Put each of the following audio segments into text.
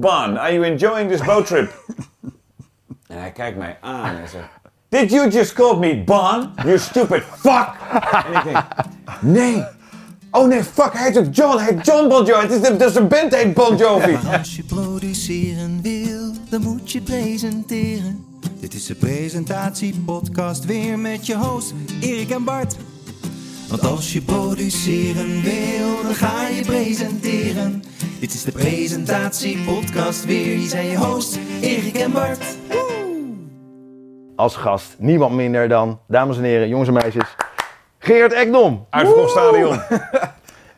Bon, are you enjoying this boat trip? en hij kijkt mij aan en zegt... Did you just call me Bon? You stupid fuck! en ik denk... Nee. Oh nee, fuck, hij heet ook John. Hij heet John Bon Jovi. Het is de, dat is een band heet Bon Jovi. Als je produceren wil, dan moet je presenteren. Dit is de presentatiepodcast weer met je host Erik en Bart. Want als je produceren wil, dan ga je presenteren. Dit is de presentatiepodcast weer. Hier zijn je host Erik en Bart. Als gast niemand minder dan, dames en heren, jongens en meisjes, Geert Ekdom. Uitverkocht stadion.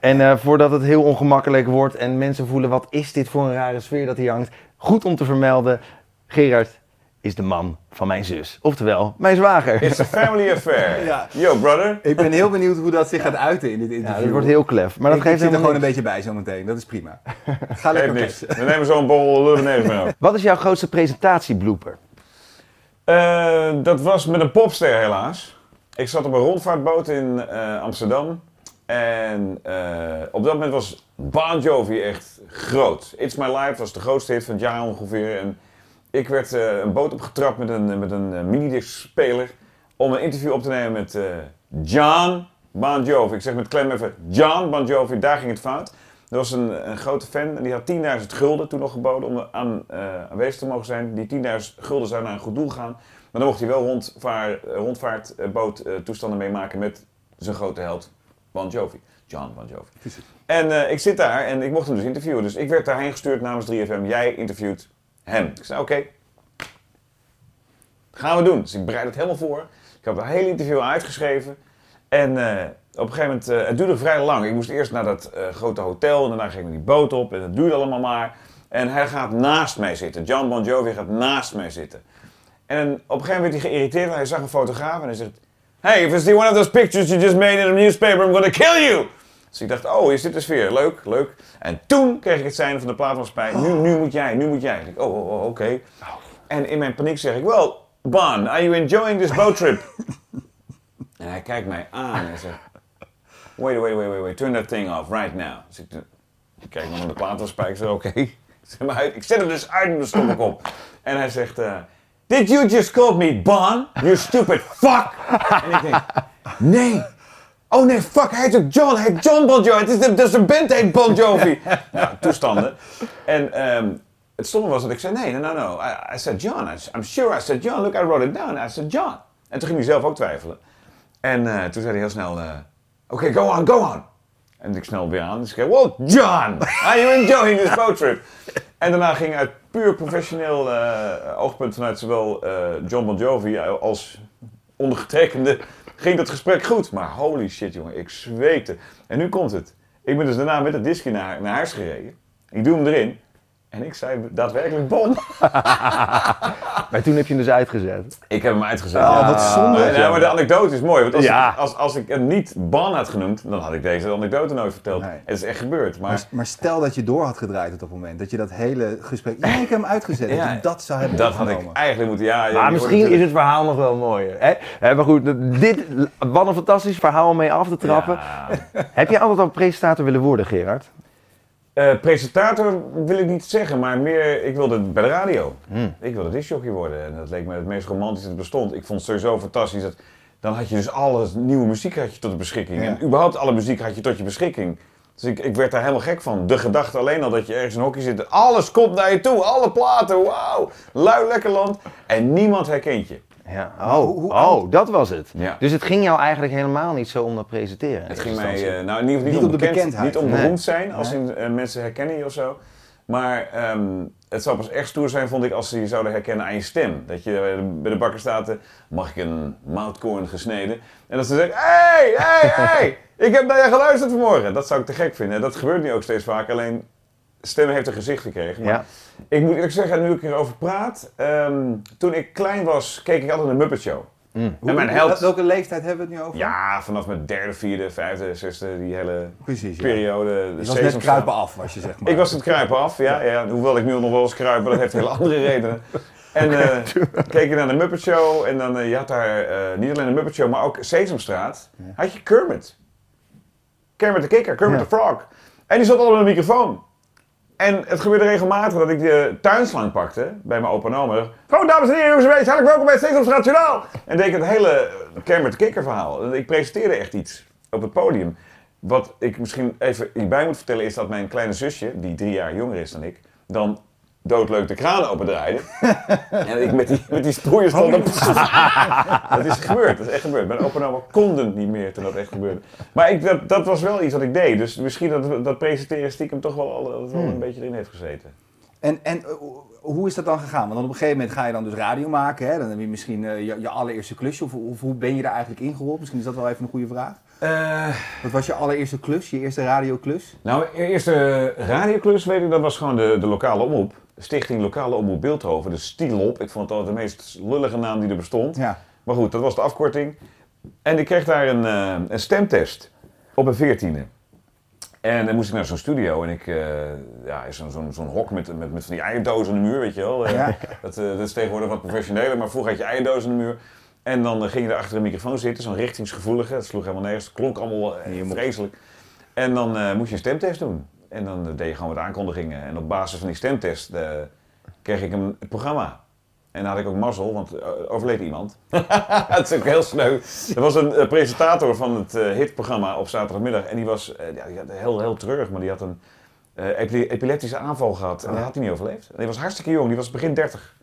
En eh, voordat het heel ongemakkelijk wordt en mensen voelen wat is dit voor een rare sfeer dat hier hangt, goed om te vermelden, Gerard is de man van mijn zus. Oftewel, mijn zwager. It's a family affair. Ja. Yo, brother. Ik ben heel benieuwd hoe dat zich gaat uiten in dit interview. Ja, dat wordt heel klef. Maar dat ik, geeft ik zit er gewoon een beetje bij zometeen. Dat is prima. Ga lekker niks. We nemen zo'n bol lullen op. Wat is jouw grootste presentatieblooper? Eh, dat was met een popster helaas. Ik zat op een rondvaartboot in eh, Amsterdam. En eh, op dat moment was Bon Jovi echt groot. It's My Life was de grootste hit van het jaar ongeveer. En ik werd eh, een boot opgetrapt met een, met een eh, minidisc-speler om een interview op te nemen met eh, John Bon Jovi. Ik zeg met klem even John Bon Jovi, daar ging het fout. Er was een, een grote fan en die had 10.000 gulden toen nog geboden om aan, aanwezig te mogen zijn. Die 10.000 gulden zou naar een goed doel gaan. Maar dan mocht hij wel rondvaar, rondvaartboottoestanden meemaken met zijn grote held Bon Jovi. John Bon Jovi. En ik zit daar en ik mocht hem dus interviewen. Dus ik werd daarheen gestuurd namens 3FM. Jij interviewt hem. Ik zei, oké. Gaan we doen. Dus ik bereid het helemaal voor. Ik heb het hele interview uitgeschreven. En eh, op een gegeven moment, eh, het duurde vrij lang. Ik moest eerst naar dat eh, grote hotel en daarna ging ik die boot op. En dat duurde allemaal maar. En hij gaat naast mij zitten. John Bon Jovi gaat naast mij zitten. En op een gegeven moment werd hij geïrriteerd, want hij zag een fotograaf en hij zegt... Hey, if it's the one of those pictures you just made in a newspaper, I'm gonna kill you! Dus ik dacht, oh, is dit de sfeer? Leuk, leuk. En toen kreeg ik het zijn van de plaatmaatschappij. Nu, nu moet jij, nu moet jij. Ik oh, oh, oh, oké. En in mijn paniek zeg ik, well, Bon, are you enjoying this boat trip? en hij kijkt mij aan en zegt, wait, wait, wait, wait, wait, turn that thing off right now. Dus ik, ik kijk naar de plaatmaatschappij, ik zeg, oké. Ik zet hem uit- Ik zet hem dus uit dan stop ik op. En hij zegt, eh, did you just call me Bon, you stupid fuck? en ik denk, nee. Oh nee, fuck, hij heet John. Hij John Bon Jovi. Het is de, is een band heet Bon Jovi. nou, toestanden. En ehm, het stomme was dat ik zei, nee, no, no, no. I, said John. I'm sure I said John. Look, I wrote it down. I said John. En toen ging hij zelf ook twijfelen. En eh, toen zei hij heel snel, eh, oké, go on, go on. En ik snel weer aan. Dus ik zei, well, John, are you enjoying this boat trip? En daarna ging uit puur professioneel eh, oogpunt vanuit zowel John Bon Jovi als ondergetekende ging dat gesprek goed. Maar holy shit, jongen, ik zweette. En nu komt het. Ik ben dus daarna met het discje naar, naar huis gereden. Ik doe hem erin. En ik zei daadwerkelijk bom. Maar toen heb je hem dus uitgezet. Ik heb hem uitgezet. Oh, wat zonde. Ja, ja, maar de anekdote is mooi. Want als, Ja. ik, als, als ik hem niet Ban had genoemd, dan had ik deze anekdote nooit verteld. Nee. Het is echt gebeurd. Maar Maar, maar stel dat je door had gedraaid op dat moment. Dat je dat hele gesprek... Ja, ik heb hem uitgezet. Dat je dat zou hebben dat had ik eigenlijk moeten... Ja, ja, Maar misschien is het verhaal nog wel mooier. Hè? Hè, maar goed, dit, wat een fantastisch verhaal om mee af te trappen. Ja. Heb je altijd al presentator willen worden, Gerard? Eh, presentator wil ik niet zeggen, maar meer, ik wilde bij de radio. Hmm. Ik wilde discjockey worden en dat leek me het meest romantisch dat bestond. Ik vond het sowieso fantastisch dat, dan had je dus alle nieuwe muziek had je tot de beschikking. Ja. En überhaupt alle muziek had je tot je beschikking. Dus ik, ik werd daar helemaal gek van. De gedachte alleen al dat je ergens in een hokje zit. Alles komt naar je toe, alle platen, wauw. Lui lekker land. En niemand herkent je. Ja. Oh, hoe oh dat was het. Ja. Dus het ging jou eigenlijk helemaal niet zo om dat presenteren. Het ging mij, eh, nou in ieder geval Niet niet, om de bekend, bekendheid. niet om Nee. beroemd zijn, als in eh, mensen herkennen je of zo. Maar ehm, het zou pas echt stoer zijn, vond ik, als ze je zouden herkennen aan je stem. Dat je bij de, bij de bakker staat, eh, mag ik een moutkoorn gesneden? En dat ze zeggen, hey, hey, hey, ik heb naar je geluisterd vanmorgen. Dat zou ik te gek vinden. En dat gebeurt nu ook steeds vaak, alleen stem heeft een gezicht gekregen. Maar Ja. ik moet eerlijk zeggen, nu ik erover praat, ehm, toen ik klein was, keek ik altijd naar de Muppet Show. En mijn held... Welke leeftijd hebben we het nu over? Ja, vanaf mijn derde, vierde, vijfde, zesde, die hele Precies, ja. periode. De Je was net kruipen af, was je zeg maar. Ik was het kruipen af, ja, ja. Hoewel ik nu nog wel eens kruip, maar dat heeft hele andere redenen. En eh keek je naar de Muppet Show en dan, eh, je had daar eh, niet alleen de Muppet Show, maar ook Sesamstraat. Had je Kermit. Kermit de Kikker, Kermit Ja. de Frog. En die zat al met een microfoon. En het gebeurde regelmatig dat ik de tuinslang pakte bij mijn opa en oma. Gewoon, dames en heren, jongens en hartelijk welkom bij het Nationaal. En deed ik het hele Kermit de Kikker verhaal. Ik presenteerde echt iets op het podium. Wat ik misschien even hierbij moet vertellen is dat mijn kleine zusje, die drie jaar jonger is dan ik, dan doodleuk de kraan opendraaide. en ik met die, met die sproeiers stond op. dat is gebeurd, dat is echt gebeurd. Mijn opa en oma konden niet meer toen dat echt gebeurde. Maar ik, dat, dat was wel iets wat ik deed. Dus misschien dat, dat presenteren stiekem toch wel, al- dat wel een beetje erin heeft gezeten. En, en eh, hoe is dat dan gegaan? Want dan op een gegeven moment ga je dan dus radio maken. Hè? Dan heb je misschien eh, je, je allereerste klusje. Of, of hoe ben je daar eigenlijk ingerold? Misschien is dat wel even een goede vraag. Wat was je allereerste klus? Je eerste radioklus? Nou, e- eerste radioklus, weet ik, dat was gewoon de, de lokale omroep. Stichting Lokale Omroep Beeldhoven, de Stilop. Ik vond het altijd de meest lullige naam die er bestond. Ja. Maar goed, dat was de afkorting. En ik kreeg daar een, eh, een stemtest op een veertiende. En dan moest ik naar zo'n studio en ik, eh, ja, is zo'n zo'n zo'n hok met, met, met van die eierdozen aan de muur, weet je wel. Eh, Ja. dat, dat is tegenwoordig wat professioneler, maar vroeger had je eierdozen aan de muur. En dan ging je er achter een microfoon zitten, zo'n richtingsgevoelige. Dat sloeg helemaal nergens, het klonk allemaal vreselijk. En dan moest je een stemtest doen. En dan eh, deed je gewoon wat aankondigingen. En op basis van die stemtest eh, kreeg ik een, het programma. En dan had ik ook mazzel, want eh, overleed iemand. dat is ook heel sneu. Er was een presentator van het eh, hitprogramma op zaterdagmiddag. En die was ja, die had heel, heel treurig, maar die had een epi- epileptische aanval gehad. En dat had hij niet overleefd. En die was hartstikke jong, die was begin 30.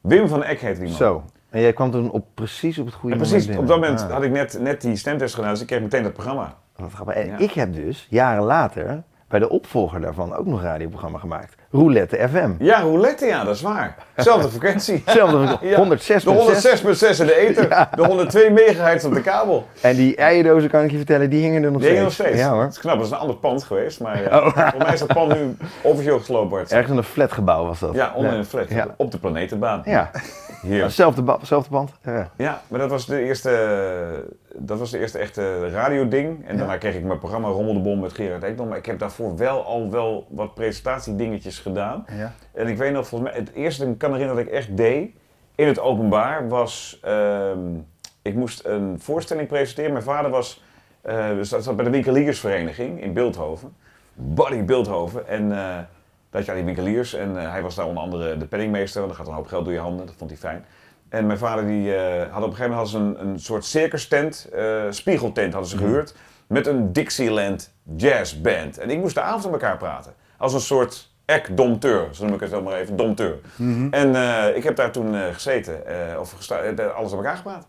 Wim van Eck heette die man. Zo. En jij kwam toen op, precies op het goede En precies, moment op dat moment binnen. had ik net, net die stemtest gedaan, dus ik kreeg meteen dat programma. Ah, wat grappig. En Ja. ik heb dus jaren later bij de opvolger daarvan ook nog een radioprogramma gemaakt. Roulette FM. Ja, roulette, ja, dat is waar. Zelfde frequentie. Hetzelfde, Ja. 106 De 106.6 in de ether, de 102 megahertz op de kabel. En die eierdozen, kan ik je vertellen, die hingen er nog Die hingen steeds. nog steeds. Ja hoor. Dat is knap, dat is een ander pand geweest, maar eh, volgens mij is dat pand nu officieel gesloopt. Ergens in een flatgebouw was dat. Ja, onder een flat, Ja. op de planetenbaan. Ja, Hier. hetzelfde, ba- hetzelfde pand. Ja. Ja, maar dat was de eerste, dat was de eerste echte radioding. En daarna kreeg ik mijn programma Rommel de Bom met Gerard Ekdom. Maar ik heb daarvoor wel al wel wat presentatiedingetjes gedaan. Ja. En ik weet nog, volgens mij, het eerste ik kan herinneren dat ik echt deed in het openbaar was, ehm, ik moest een voorstelling presenteren. Mijn vader was, dat zat bij de winkeliersvereniging in Beeldhoven. Buddy Beeldhoven. En eh dat je aan die winkeliers. En eh, hij was daar onder andere de penningmeester. want Dan gaat een hoop geld door je handen. Dat vond hij fijn. En mijn vader die eh, had op een gegeven moment een, een soort circus tent, eh, spiegeltent hadden ze gehuurd. Met een Dixieland jazzband. En ik moest de avond met elkaar praten. Als een soort ek-domteur, zo noem ik het wel maar even, domteur. En eh, ik heb daar toen gezeten, of alles aan elkaar gepraat.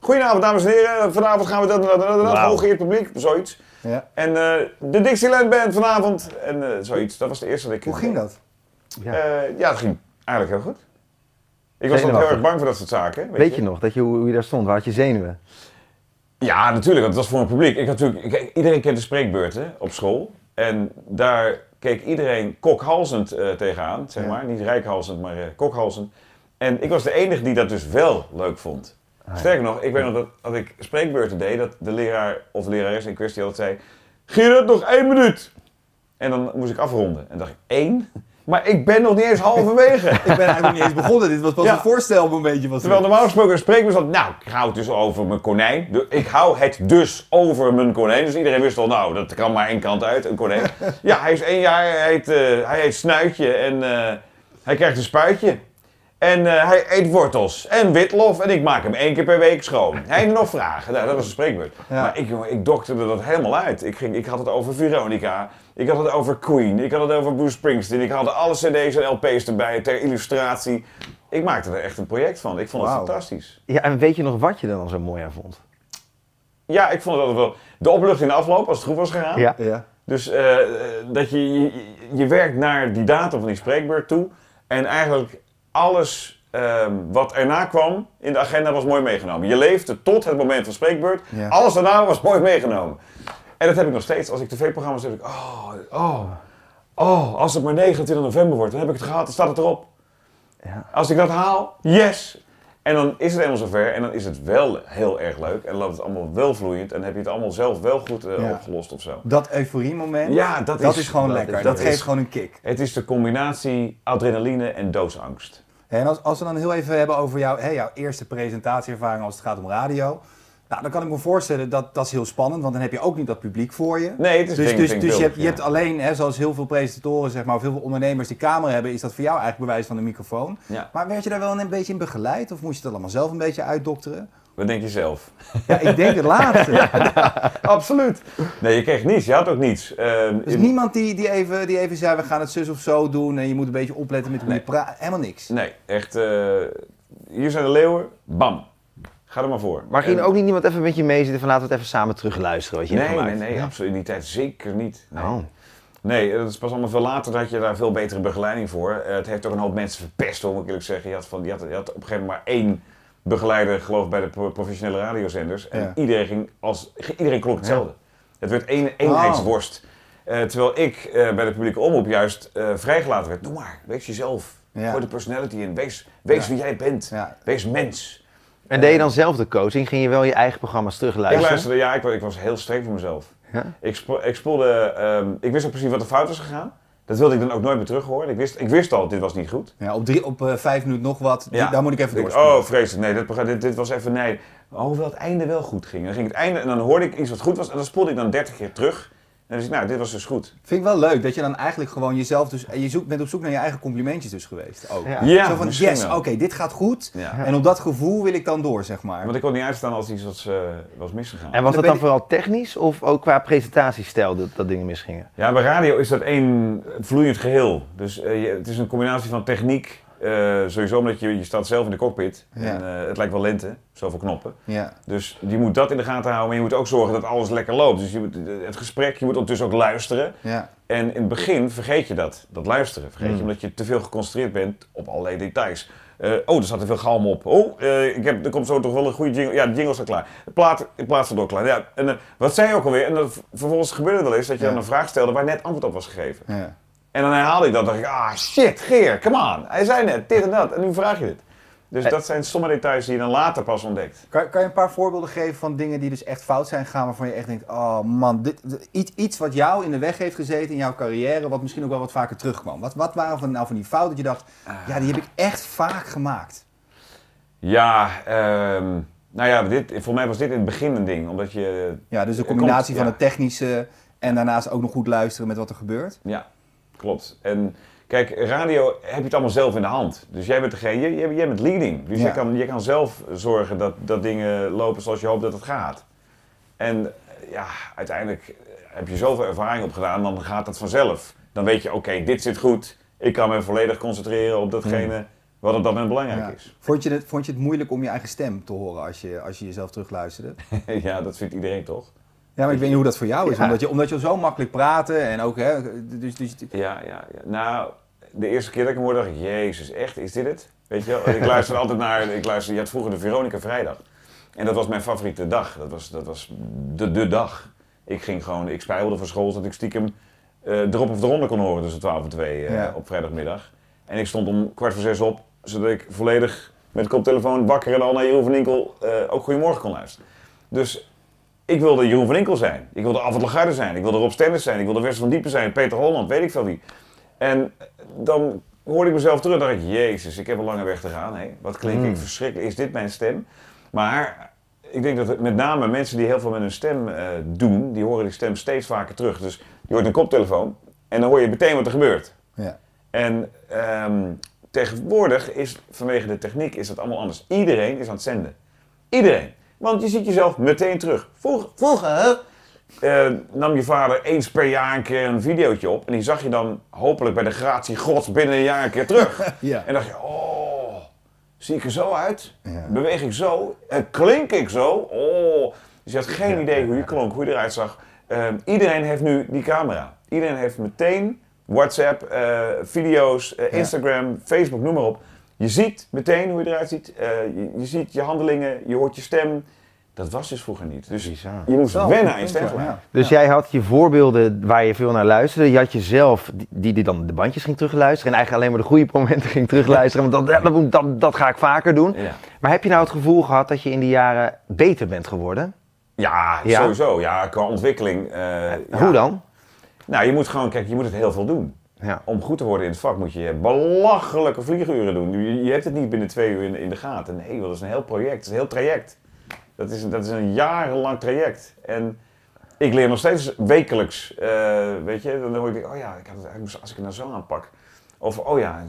Goedenavond dames en heren, vanavond gaan we dat, dat, dat, dat, hooggeëerd publiek, zoiets. Ja. En eh, de Dixieland Band vanavond, en eh, zoiets. Dat was de eerste dat ik... Hoe ging dat? Ja. Eh, ja, dat ging eigenlijk heel goed. Ik was nog heel erg bang voor dat soort zaken. Weet je nog dat je, hoe, je daar stond? Waar had je zenuwen? Ja, natuurlijk, want het was voor een publiek. Ik had natuurlijk, kijk, iedereen kent de spreekbeurten op school. En daar keek iedereen kokhalzend eh, tegenaan, zeg Ja. maar. Niet rijkhalzend, maar eh, kokhalzend. En ik was de enige die dat dus wel leuk vond. Sterker nog, ik weet nog dat, dat ik spreekbeurten deed, dat de leraar of lerares in kwestie altijd zei... Gerard, nog één minuut! En dan moest ik afronden. En dacht ik, één? Maar ik ben nog niet eens halverwege. Ik ben eigenlijk niet eens begonnen. Dit was pas Ja. een voorstelmomentje. Was Terwijl normaal gesproken een spreekbeurt was, nou, ik hou het dus over mijn konijn. De- Ik hou het dus over mijn konijn. Dus iedereen wist al, nou, dat kan maar één kant uit, een konijn. Ja, hij is één jaar, hij heet, eh, hij heet Snuitje en eh, hij krijgt een spuitje. En eh, hij eet wortels en witlof en ik maak hem één keer per week schoon. Hij heeft nog vragen. Nou, dat was een spreekbeurt. Ja. Maar ik, jongen, ik dokterde dat helemaal uit. Ik, ging, ik had het over Veronica, ik had het over Queen, ik had het over Bruce Springsteen. Ik had alle cd's en lp's erbij ter illustratie. Ik maakte er echt een project van. Ik vond het fantastisch. Ja, en weet je nog wat je er dan zo mooi aan vond? Ja, ik vond het altijd wel... De opluchting in de afloop, als het goed was gegaan. Ja. Ja. Dus eh, eh, dat je, je, je werkt naar die datum van die spreekbeurt toe. En eigenlijk alles ehm, wat erna kwam in de agenda was mooi meegenomen. Je leefde tot het moment van spreekbeurt. Ja. Alles daarna was mooi meegenomen. En dat heb ik nog steeds. Als ik tv-programma's heb, ik... Oh, oh, oh, als het maar 29 november wordt, dan heb ik het gehad. Dan staat het erop. Ja. Als ik dat haal, yes! En dan is het helemaal zover en dan is het wel heel erg leuk. En loopt het allemaal wel vloeiend en heb je het allemaal zelf wel goed eh, Ja. opgelost of zo. Dat euforiemoment, Ja, dat dat is- is gewoon dat lekker. dat dat geeft is- gewoon een kick. Het is de combinatie adrenaline en doodsangst. En als, als we dan heel even hebben over jou, hè, jouw eerste presentatieervaring als het gaat om radio. Nou, dan kan ik me voorstellen dat dat is heel spannend, want dan heb je ook niet dat publiek voor je. Nee, het is Dus, denk- dus, denk dus je, hebt, je hebt alleen, hè, zoals heel veel presentatoren, zeg maar, of heel veel ondernemers die camera hebben, is dat voor jou eigenlijk bewijs van de microfoon. Ja. Maar werd je daar wel een beetje in begeleid of moest je het allemaal zelf een beetje uitdokteren? Wat denk je zelf? Ja, ik denk het laatste. Absoluut. Nee, je kreeg niets. Je had ook niets. Ehm, Dus in- niemand die, die, even, die even zei, we gaan het zus of zo doen en je moet een beetje opletten met hoe Nee. je praat. Helemaal niks. Nee, echt. eh, hier zijn de leeuwen. Bam. Ga er maar voor. Maar ging En- ook niet niemand even met je meezitten van laten we het even samen terugluisteren wat je hebt Nee, gemaakt? nee, nee, absoluut. In die tijd zeker niet. Nee. Oh. Nee, dat is pas allemaal veel later dat je daar veel betere begeleiding voor. Eh, het heeft ook een hoop mensen verpest, hoor, moet ik eerlijk zeggen. Je had, van, je had, je had op een gegeven moment maar één begeleider, geloof ik, bij de pro- professionele radiozenders. En Ja. iedereen, ging als, iedereen klonk hetzelfde. Het werd één, eenheidsworst. Eh, terwijl ik eh, bij de publieke omroep juist eh, vrijgelaten werd. Doe maar, wees jezelf. Ja. Gooi de personality in. Wees, wees Ja. wie jij bent. Ja. Wees mens. En deed je dan zelf de coaching? Ging je wel je eigen programma's Ik terugluisteren? luisterde, ja, ik, ik was heel streng voor mezelf. Ja? Ik, spo- ik spoelde, ehm, ik wist ook precies wat er fout was gegaan. Dat wilde ik dan ook nooit meer terug horen. Ik wist, ik wist al, dit was niet goed. Ja, op, drie, op eh, vijf minuten nog wat, die- Ja. daar moet ik even doorspoelen. oh, vreselijk. Nee, dit, dit, dit was even, nee. Hoewel het einde wel goed ging. Dan ging het einde en dan hoorde ik iets wat goed was. En dan spoelde ik dan 30 keer terug. En dan zei ik, nou, dit was dus goed. Vind ik wel leuk dat je dan eigenlijk gewoon jezelf dus... En je zoekt, bent op zoek naar je eigen complimentjes dus geweest ook. Ja. Ja, Zo van, yes, oké, dit gaat goed. Ja. En op dat gevoel wil ik dan door, zeg maar. Want ik kon niet uitstaan als iets was, eh, was misgegaan. En was dat dan vooral technisch of ook qua presentatiestijl dat, dat dingen misgingen? Ja, bij radio is dat één vloeiend geheel. Dus eh, je- het is een combinatie van techniek. Eh, sowieso omdat je, je staat zelf in de cockpit. Ja. En eh, het lijkt wel lente, zoveel knoppen. Ja. Dus je moet dat in de gaten houden. Maar je moet ook zorgen dat alles lekker loopt. Dus je moet, het gesprek, je moet ondertussen ook luisteren. Ja. En in het begin vergeet je dat, dat luisteren. Vergeet Mm. je omdat je te veel geconcentreerd bent op allerlei details. Eh, oh, er staat te veel galm op. Oh, eh, ik heb, er komt zo toch wel een goede jingle. Ja, de jingle staat klaar. De plaat, de plaat staat ook klaar. Ja, en eh, wat zei je ook alweer? En vervolgens gebeurde wel eens dat je dan een vraag stelde waar net antwoord op was gegeven. En dan herhaalde ik dat. dacht ik, ah shit, Geer, come on. Hij zei net dit en dat. En nu vraag je dit. Dus Eh. dat zijn sommige details die je dan later pas ontdekt. Kan, kan je een paar voorbeelden geven van dingen die dus echt fout zijn gegaan, waarvan je echt denkt, oh man, dit, dit- iets, iets wat jou in de weg heeft gezeten in jouw carrière, wat misschien ook wel wat vaker terugkwam. Wat, wat waren van, nou van die fouten dat je dacht, ja, die heb ik echt vaak gemaakt. Ja, ehm, nou ja, dit, voor mij was dit in het begin een ding. Omdat je Ja, dus de combinatie komt- van ja. het technische en daarnaast ook nog goed luisteren met wat er gebeurt. Ja, klopt. En kijk, radio heb je het allemaal zelf in de hand. Dus jij bent degene, jij, jij bent leading. Dus Ja. jij, kan, jij kan zelf zorgen dat, dat dingen lopen zoals je hoopt dat het gaat. En eh, ja, uiteindelijk heb je zoveel ervaring opgedaan, dan gaat het vanzelf. Dan weet je, oké, dit zit goed. Ik kan me volledig concentreren op datgene wat op dat moment belangrijk Ja. is. Vond, je het, vond je het moeilijk om je eigen stem te horen als je, als je jezelf terugluisterde? ja, dat vindt iedereen toch? Ja, maar ik weet niet hoe dat voor jou is, Ja. omdat, je, omdat je zo makkelijk praten en ook, hè, dus, dus, Ja, ja, ja. Nou, de eerste keer dat ik hem hoorde, dacht ik, jezus, echt, is dit het? Weet je wel? Ik luisterde altijd naar, ik luisterde, je had vroeger de Veronica Vrijdag. En dat was mijn favoriete dag. Dat was, dat was de, de dag. Ik ging gewoon, ik spijbelde van school, zodat ik stiekem eh erop of eronder kon horen tussen 12 en 2 eh, Ja. op vrijdagmiddag. En ik stond om kwart voor zes op, zodat ik volledig met de koptelefoon wakker en al naar Jeroen van Inkel eh, ook Goedemorgen kon luisteren. Dus ik wilde Jeroen van Inkel zijn. Ik wilde Alfred Lagarde zijn. Ik wilde Rob Stennis zijn. Ik wilde Wester van Diepen zijn. Peter Holland, weet ik veel wie. En dan hoorde ik mezelf terug en dacht ik, jezus, ik heb een lange weg te gaan. Hé. Wat klink ik Mm. verschrikkelijk. Is dit mijn stem? Maar ik denk dat met name mensen die heel veel met hun stem eh, doen, die horen die stem steeds vaker terug. Dus je hoort een koptelefoon en dan hoor je meteen wat er gebeurt. ja. En ehm, tegenwoordig is vanwege de techniek is dat allemaal anders. Iedereen is aan het zenden. Iedereen. Want je ziet jezelf meteen terug. Vroeger, vroeger eh, nam je vader eens per jaar een keer een videootje op. En die zag je dan hopelijk bij de gratie gods binnen een jaar een keer terug. Ja. En dacht je, oh, zie ik er zo uit? Ja. Beweeg ik zo? En klink ik zo? Oh. Dus je had geen idee hoe je klonk, hoe je eruit zag. Ehm, iedereen heeft nu die camera. Iedereen heeft meteen WhatsApp, eh, video's, eh. Instagram, Facebook, noem maar op. Je ziet meteen hoe je eruit ziet. Eh, je, je ziet je handelingen, je hoort je stem. Dat was dus vroeger niet. Dus Bizar. je moest wennen aan je ja. Dus jij had je voorbeelden waar je veel naar luisterde. Je had jezelf, die, die, die dan de bandjes ging terugluisteren. En eigenlijk alleen maar de goede momenten ging terugluisteren. Want dat, dat, dat, dat ga ik vaker doen. Ja. Maar heb je nou het gevoel gehad dat je in die jaren beter bent geworden? Ja, Ja? sowieso. Ja, qua ontwikkeling. eh, ja. Hoe dan? Nou, je moet gewoon, kijk, je moet het heel veel doen. Ja. Om goed te worden in het vak moet je belachelijke vlieguren doen. Je, je hebt het niet binnen twee uur in, in de gaten. Nee, dat is een heel project, het is een heel traject. Dat is, dat is een jarenlang traject. En ik leer nog steeds wekelijks, eh, weet je. Dan hoor ik, oh ja, ik had het eigenlijk, als ik het nou zo aanpak. Of, oh ja,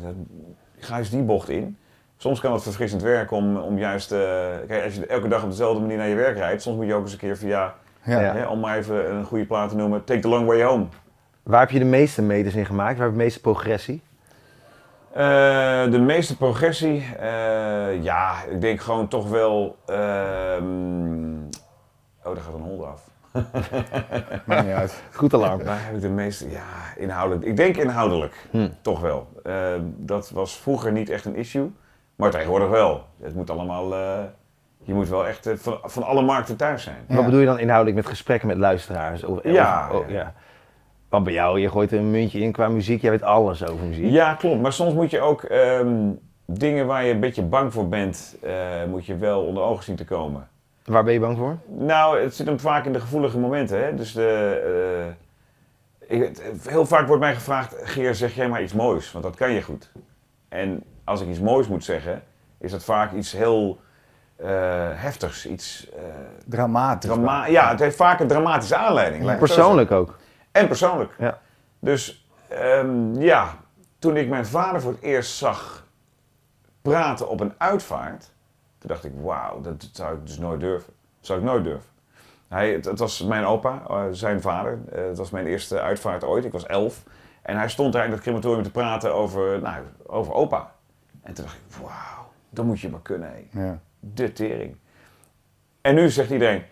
ga eens die bocht in. Soms kan het verfrissend werken om, om juist, eh, kijk, als je elke dag op dezelfde manier naar je werk rijdt, soms moet je ook eens een keer via. Ja. hè, om maar even een goede plaat te noemen, Take the Long Way Home. Waar heb je de meeste meters in gemaakt? Waar heb je de meeste progressie? Eh, de meeste progressie, eh, ja, ik denk gewoon toch wel. ehm, oh, daar gaat een hond af. Maakt niet uit. Goed alarm. Waar heb ik de meeste, ja, inhoudelijk. Ik denk inhoudelijk, Hm. toch wel. Eh, dat was vroeger niet echt een issue, maar tegenwoordig wel. Het moet allemaal, eh, je moet wel echt van, van alle markten thuis zijn. Ja. Wat bedoel je dan inhoudelijk met gesprekken met luisteraars? Of, Ja, of- oh, ja. Want bij jou, je gooit een muntje in qua muziek, jij weet alles over muziek. Ja, klopt. Maar soms moet je ook ehm, dingen waar je een beetje bang voor bent, eh, moet je wel onder ogen zien te komen. Waar ben je bang voor? Nou, het zit hem vaak in de gevoelige momenten. Hè? Dus de, eh, ik, heel vaak wordt mij gevraagd, Geer, zeg jij maar iets moois, want dat kan je goed. En als ik iets moois moet zeggen, is dat vaak iets heel eh, heftigs. Iets, eh, Dramatisch. drama ja, het heeft vaak een dramatische aanleiding. Persoonlijk ook. En persoonlijk. Ja. Dus ehm, ja, toen ik mijn vader voor het eerst zag praten op een uitvaart, toen dacht ik, wauw, dat zou ik dus nooit durven. Dat zou ik nooit durven. Hij, het, het was mijn opa, eh, zijn vader. Eh, het was mijn eerste uitvaart ooit. Ik was elf. En hij stond daar in dat crematorium te praten over, nou, over opa. En toen dacht ik, wauw, dat moet je maar kunnen. hé. Ja. De tering. En nu zegt iedereen,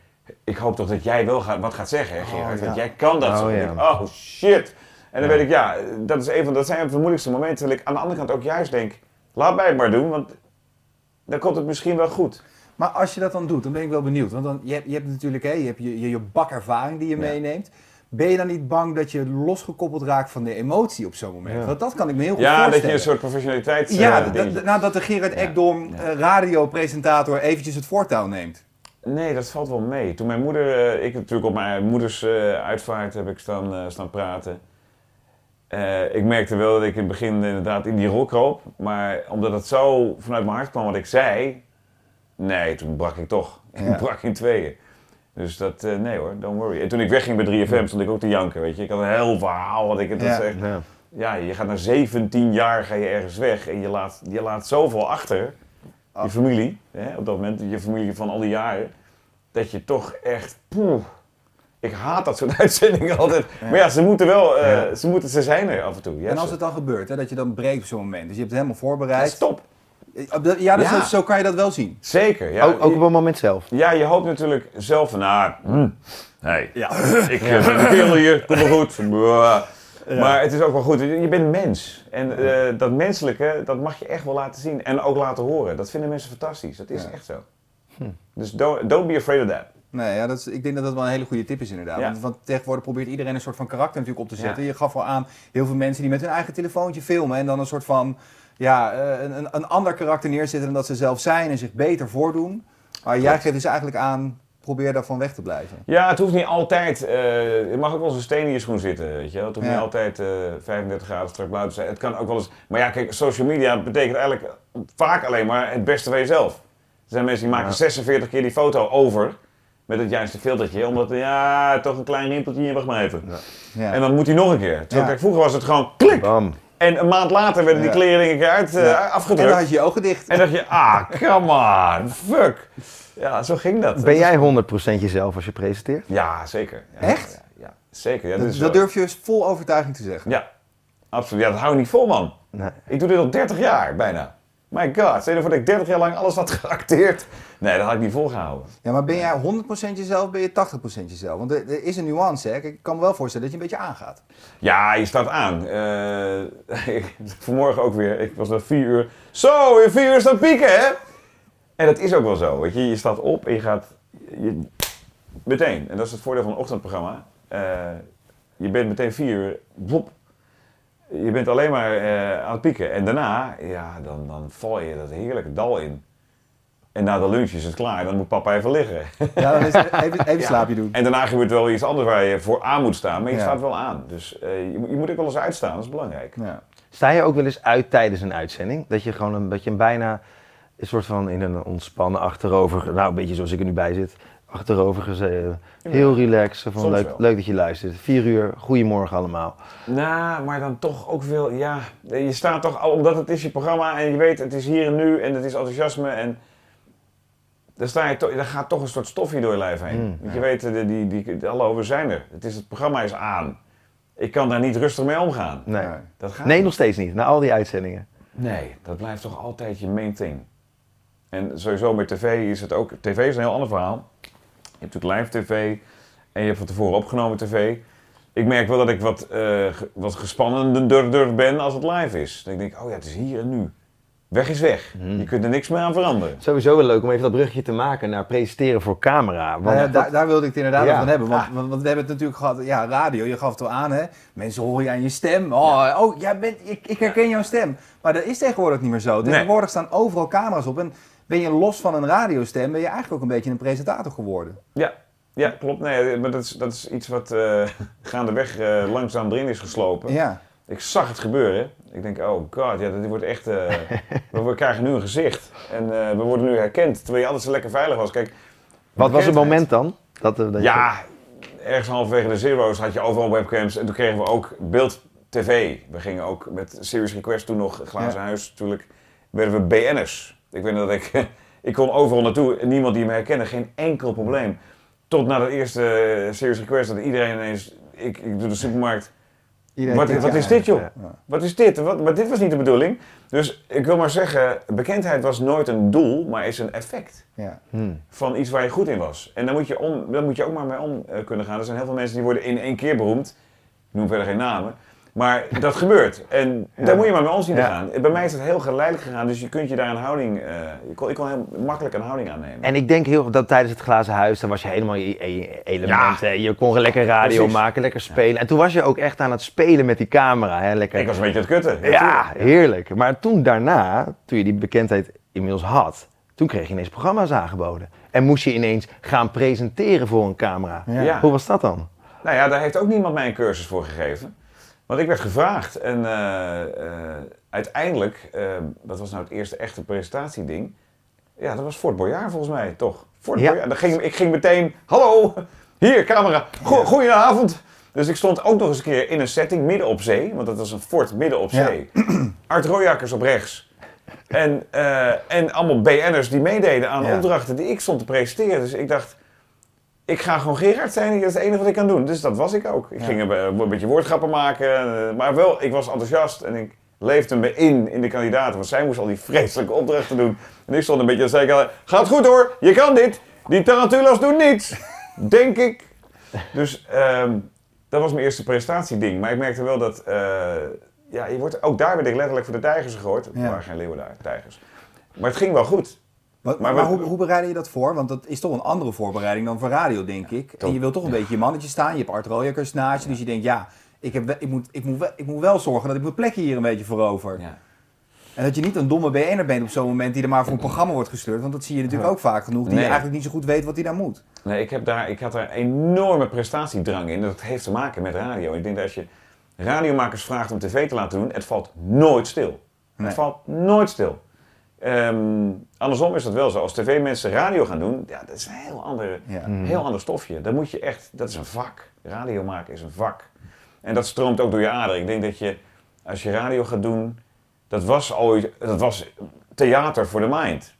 ik hoop toch dat jij wel gaat, wat gaat zeggen, hè, Gerard. ja. Want jij kan dat Oh, zo. Ja. oh shit. En dan Ja. weet ik, ja, dat, is een van, dat zijn van de moeilijkste momenten. Terwijl ik aan de andere kant ook juist denk, laat mij het maar doen, want dan komt het misschien wel goed. Maar als je dat dan doet, dan ben ik wel benieuwd. Want dan, je, hebt, je hebt natuurlijk hè, je, hebt je, je, je bakervaring die je Ja. meeneemt. Ben je dan niet bang dat je losgekoppeld raakt van de emotie op zo'n moment? Ja. Want dat kan ik me heel goed Ja, dat je voorstellen. een soort professionaliteit... Ja, eh, d- dingetje. d- nadat de Gerard Ja. Ekdom, Ja. eh, radiopresentator, eventjes het voortouw neemt. Nee, dat valt wel mee. Toen mijn moeder, eh, ik natuurlijk op mijn moeders eh, uitvaart heb ik staan, eh, staan praten. Ik merkte wel dat ik in het begin inderdaad in die rol kroop. Maar omdat het zo vanuit mijn hart kwam wat ik zei, nee, toen brak ik toch. Ja. Ik brak in tweeën. Dus dat, nee hoor, don't worry. En toen ik wegging bij 3FM stond ik ook te janken, weet je. Ik had een heel verhaal wat ik het Ja. Ja. ja, je gaat na 17 jaar ga je ergens weg en je laat, je laat zoveel achter. Ah. Je familie, hè, op dat moment, je familie van al die jaren. Dat je toch echt, poeh. Ik haat dat soort uitzendingen altijd. Ja. Maar ja, ze moeten wel, eh, Ja. ze, moeten, ze zijn er af en toe. Ja, en als het dan gebeurt, hè, dat je dan breekt op zo'n moment. Dus je hebt het helemaal voorbereid. is top. Eh, Ja, Ja. zo kan je dat wel zien. Zeker. Ja, ook, ook je- op het moment zelf. ja, je hoopt natuurlijk zelf van, nou, hm, nee, Ja. ik eh, ben een kerel hier, kom maar goed. Maar het is ook wel goed, je bent een mens. En eh, dat menselijke, dat mag je echt wel laten zien. En ook laten horen. Dat vinden mensen fantastisch. Dat is Ja. echt zo. Dus don't, don't be afraid of that. Nee, ja, dat is, ik denk dat dat wel een hele goede tip is inderdaad. Ja. Want, want tegenwoordig probeert iedereen een soort van karakter natuurlijk op te zetten. Je gaf al aan, heel veel mensen die met hun eigen telefoontje filmen en dan een soort van, ja, eh, een, een, een ander karakter neerzetten dan dat ze zelf zijn en zich beter voordoen. Maar jij geeft dus eigenlijk aan, probeer daarvan weg te blijven. Ja, het hoeft niet altijd. eh je mag ook wel eens een steen in je schoen zitten. Weet je? Het hoeft Ja. niet altijd eh 35 graden strak buiten te zijn. Het kan ook wel eens. Maar ja, kijk, social media betekent eigenlijk vaak alleen maar het beste van jezelf. Er zijn mensen die maken Ja. 46 keer die foto over. Met het juiste filtertje. Omdat, ja, toch een klein rimpeltje. Wacht maar even. Ja. En dan moet hij nog een keer. Terwijl, Ja. kijk, vroeger was het gewoon klik. Bam. En een maand later werden die kleren een keer uit, eh, Ja. En afgedrukt. dan had je je ogen dicht. En dacht je, ah, come on, fuck. Ja, zo ging dat. Ben jij 100% jezelf als je presenteert? Ja, zeker. Ja, Echt? Ja, ja, zeker. Ja, dat, dat durf je dus vol overtuiging te zeggen. Ja, absoluut. Ja, dat hou ik niet vol, man. Nee. Ik doe dit al 30 jaar, bijna. My god, stel je voor dat ik 30 jaar lang alles had geacteerd. Nee, dat had ik niet volgehouden. Ja, maar ben jij 100% jezelf, ben je 80% jezelf? Want er, er is een nuance, hè. Ik kan me wel voorstellen dat je een beetje aangaat. Ja, je staat aan. Eh, ik- vanmorgen ook weer. Ik was nog vier uur. Zo, in vier uur staat pieken, hè? En dat is ook wel zo. Weet je, je staat op en je gaat je, meteen. En dat is het voordeel van een ochtendprogramma. Eh, je bent meteen vier uur. Wop. Je bent alleen maar eh, aan het pieken. En daarna, ja, dan, dan val je dat heerlijke dal in. En na de lunch is het klaar. Dan moet papa even liggen. Ja, dan is het even, even Ja. slaapje doen. En daarna gebeurt wel iets anders waar je voor aan moet staan. Maar je Ja. staat wel aan. Dus eh, je, moet- je moet ook wel eens uitstaan. Dat is belangrijk. Ja. Sta je ook wel eens uit tijdens een uitzending? Dat je gewoon een beetje een bijna een soort van in een ontspannen achterover, nou een beetje zoals ik er nu bij zit, achterover gezeten. Heel relaxed, van leuk, leuk dat je luistert. Vier uur, goedemorgen allemaal. Nou, maar dan toch ook veel, ja, je staat toch, al omdat het is je programma en je weet het is hier en nu en het is enthousiasme en dan sta je toch, dan gaat toch een soort stofje door je lijf heen. Mm, Want je weet, die, die, die, we zijn er. Het, is, het programma is aan. Ik kan daar niet rustig mee omgaan. Nee, Nee. Dat gaat nee niet. nog steeds niet, na al die uitzendingen. Nee, dat blijft toch altijd je main thing. En sowieso met tv is het ook... TV is een heel ander verhaal. Je hebt natuurlijk live tv en je hebt van tevoren opgenomen tv. Ik merk wel dat ik wat, eh ge- wat gespannender ben als het live is. Dan denk ik, oh ja, het is hier en nu. Weg is weg. Hmm. Je kunt er niks meer aan veranderen. Sowieso wel leuk om even dat bruggetje te maken naar presenteren voor camera. Want Nou ja, dat- daar, daar wilde ik het inderdaad Ja. over van hebben. Want, Ah. want, want we hebben het natuurlijk gehad, ja, radio, je gaf het al aan, hè. Mensen horen je aan je stem. Oh, oh jij bent, ik, ik herken jouw stem. Maar dat is tegenwoordig niet meer zo. Nee. Tegenwoordig staan overal camera's op. En ben je los van een radiostem, ben je eigenlijk ook een beetje een presentator geworden. Ja, ja klopt. Nee, maar dat is, dat is iets wat eh, gaandeweg eh, langzaam erin is geslopen. Ja. Ik zag het gebeuren. Ik denk, oh god, ja, dit wordt echt. eh, we, we krijgen nu een gezicht. En eh, we worden nu herkend. Terwijl je altijd zo lekker veilig was. Kijk, wat was het moment dan? Dat, dat je- Ja, ergens halverwege de Zero's had je overal webcams. En toen kregen we ook beeld tv. We gingen ook met Serious Request toen nog Glazen Ja. Huis. Natuurlijk werden we BN'ers. Ik weet dat ik. ik kon overal naartoe. Niemand die me herkende. Geen enkel probleem. Tot na dat eerste eh, Serious Request dat iedereen ineens. Ik, ik doe de supermarkt. Iedereen Wat, wat is dit joh? Ja. Wat is dit? Wat, maar dit was niet de bedoeling. Dus ik wil maar zeggen, bekendheid was nooit een doel, maar is een effect Ja. Hmm. van iets waar je goed in was. En daar moet je, om, daar moet je ook maar mee om eh, kunnen gaan. Er zijn heel veel mensen die worden in één keer beroemd. Ik noem verder geen namen. Maar dat gebeurt. En daar moet je maar zien te Ja. gaan. Bij mij is het heel geleidelijk gegaan. Dus je kunt je daar een houding... eh, je kon, ik kon heel makkelijk een houding aannemen. En ik denk heel dat tijdens het glazen huis, dan was je helemaal je je element. hè. Je kon lekker radio Precies. maken, lekker spelen. En toen was je ook echt aan het spelen met die camera. Hè? Lekker. ik was een beetje aan het kutten. ja, heerlijk. Maar toen daarna, toen je die bekendheid inmiddels had, toen kreeg je ineens programma's aangeboden. En moest je ineens gaan presenteren voor een camera. Ja. Hoe was dat dan? Nou ja, daar heeft ook niemand mij een cursus voor gegeven. Want ik werd gevraagd en eh, eh, uiteindelijk, eh, wat was nou het eerste echte presentatieding? Ja, dat was Fort Boyard volgens mij, toch? Fort Ja. Boyard. Dan ging, ik ging meteen, hallo, hier camera, Go goedenavond. Dus ik stond ook nog eens een keer in een setting midden op zee, want dat was een fort midden op Ja. zee. Art Royakkers op rechts. En, en allemaal BN'ers die meededen aan Ja. opdrachten die ik stond te presenteren. Dus ik dacht, ik ga gewoon Gerard zijn. Dat is het enige wat ik kan doen. Dus dat was ik ook. Ik Ja. ging een, een beetje woordgrappen maken. eh, Maar wel, ik was enthousiast. En ik leefde me in, in de kandidaten. Want zij moest al die vreselijke opdrachten doen. En ik stond een beetje te zeggen, gaat goed hoor, je kan dit. Die tarantulas doen niets. Denk ik. Dus ehm, dat was mijn eerste presentatieding. Maar ik merkte wel dat, eh, ja, je wordt, ook daar werd ik letterlijk voor de tijgers gegooid. Ja. waren geen leeuwen daar, tijgers. Maar het ging wel goed. Maar hoe, hoe bereid je dat voor? Want dat is toch een andere voorbereiding dan voor radio, denk ik. En je wilt toch een beetje je mannetje staan. Je hebt Art Royakkers naast je. Dus je denkt, ja, ik, heb, ik, moet, ik, moet wel, ik moet wel zorgen dat ik mijn plekje hier een beetje verover. Ja. En dat je niet een domme BN'er bent op zo'n moment die er maar voor een programma wordt gestuurd. Want dat zie je natuurlijk ook vaak genoeg. Die Nee. eigenlijk niet zo goed weet wat hij daar moet. Nee, ik, heb daar, ik had daar enorme prestatiedrang in. Dat heeft te maken met radio. Ik denk dat als je radiomakers vraagt om tv te laten doen, het valt nooit stil. Nee. Het valt nooit stil. Ehm, andersom is dat wel zo. Als tv-mensen radio gaan doen, ja, dat is een heel ander, Ja. heel ander stofje. Dan moet je echt, dat is een vak. Radio maken is een vak. En dat stroomt ook door je ader. Ik denk dat je, als je radio gaat doen, dat was ooit, dat was theater voor de mind.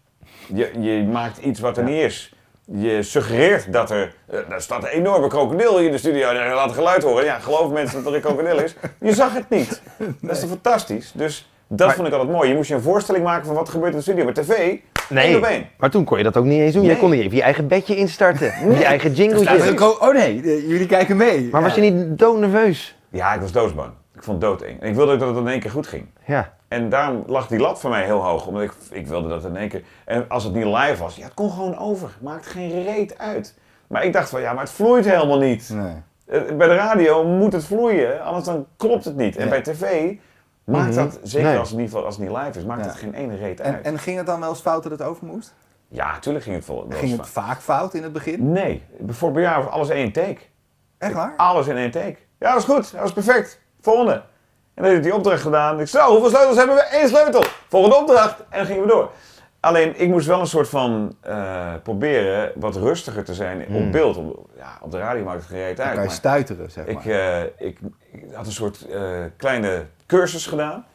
Je, je maakt iets wat er niet is. Je suggereert dat er, eh, er staat een enorme krokodil hier in de studio en laat geluid horen. Ja, geloof mensen dat er een krokodil is. Je zag het niet. Dat is toch fantastisch? Dus dat Maar- vond ik altijd mooi. Je moest je een voorstelling maken van wat gebeurt in de studio. Maar tv, één Nee, op één. maar toen kon je dat ook niet eens doen. Nee. Jij kon niet even je eigen bedje instarten. Je eigen ko- Oh nee, eh, jullie kijken mee. Maar was je niet doodnerveus? Ja, ik was doodsbang. Ik vond het doodeng. En ik wilde ook dat het in één keer goed ging. Ja. En daarom lag die lat voor mij heel hoog. Omdat ik, ik wilde dat in één keer... En als het niet live was, ja, het kon gewoon over. Maakt geen reet uit. Maar ik dacht van, ja, maar het vloeit helemaal niet. Nee. Eh, Bij de radio moet het vloeien, anders dan klopt het niet. En Ja. bij tv maakt Mhm. dat, zeker Nee. als, het niet, als het niet live is, maakt het geen ene reet uit. en ging het dan wel eens fout dat het over moest? ja, natuurlijk ging het wel Ging het vaak fout in het begin? Nee, bijvoorbeeld bij jou was alles in één take. Echt waar? Alles in één take. Ja, dat is goed. Dat is perfect. Volgende. En dan heb ik die opdracht gedaan. Ik zo, hoeveel sleutels hebben we? Eén sleutel. Volgende opdracht. En dan gingen we door. Alleen, ik moest wel een soort van eh, proberen wat rustiger te zijn Hmm. op beeld. Op, ja, op de radio maakt het gereed Dan uit. kan je stuiteren, zeg ik, maar. eh, ik, ik had een soort eh, kleine cursus gedaan.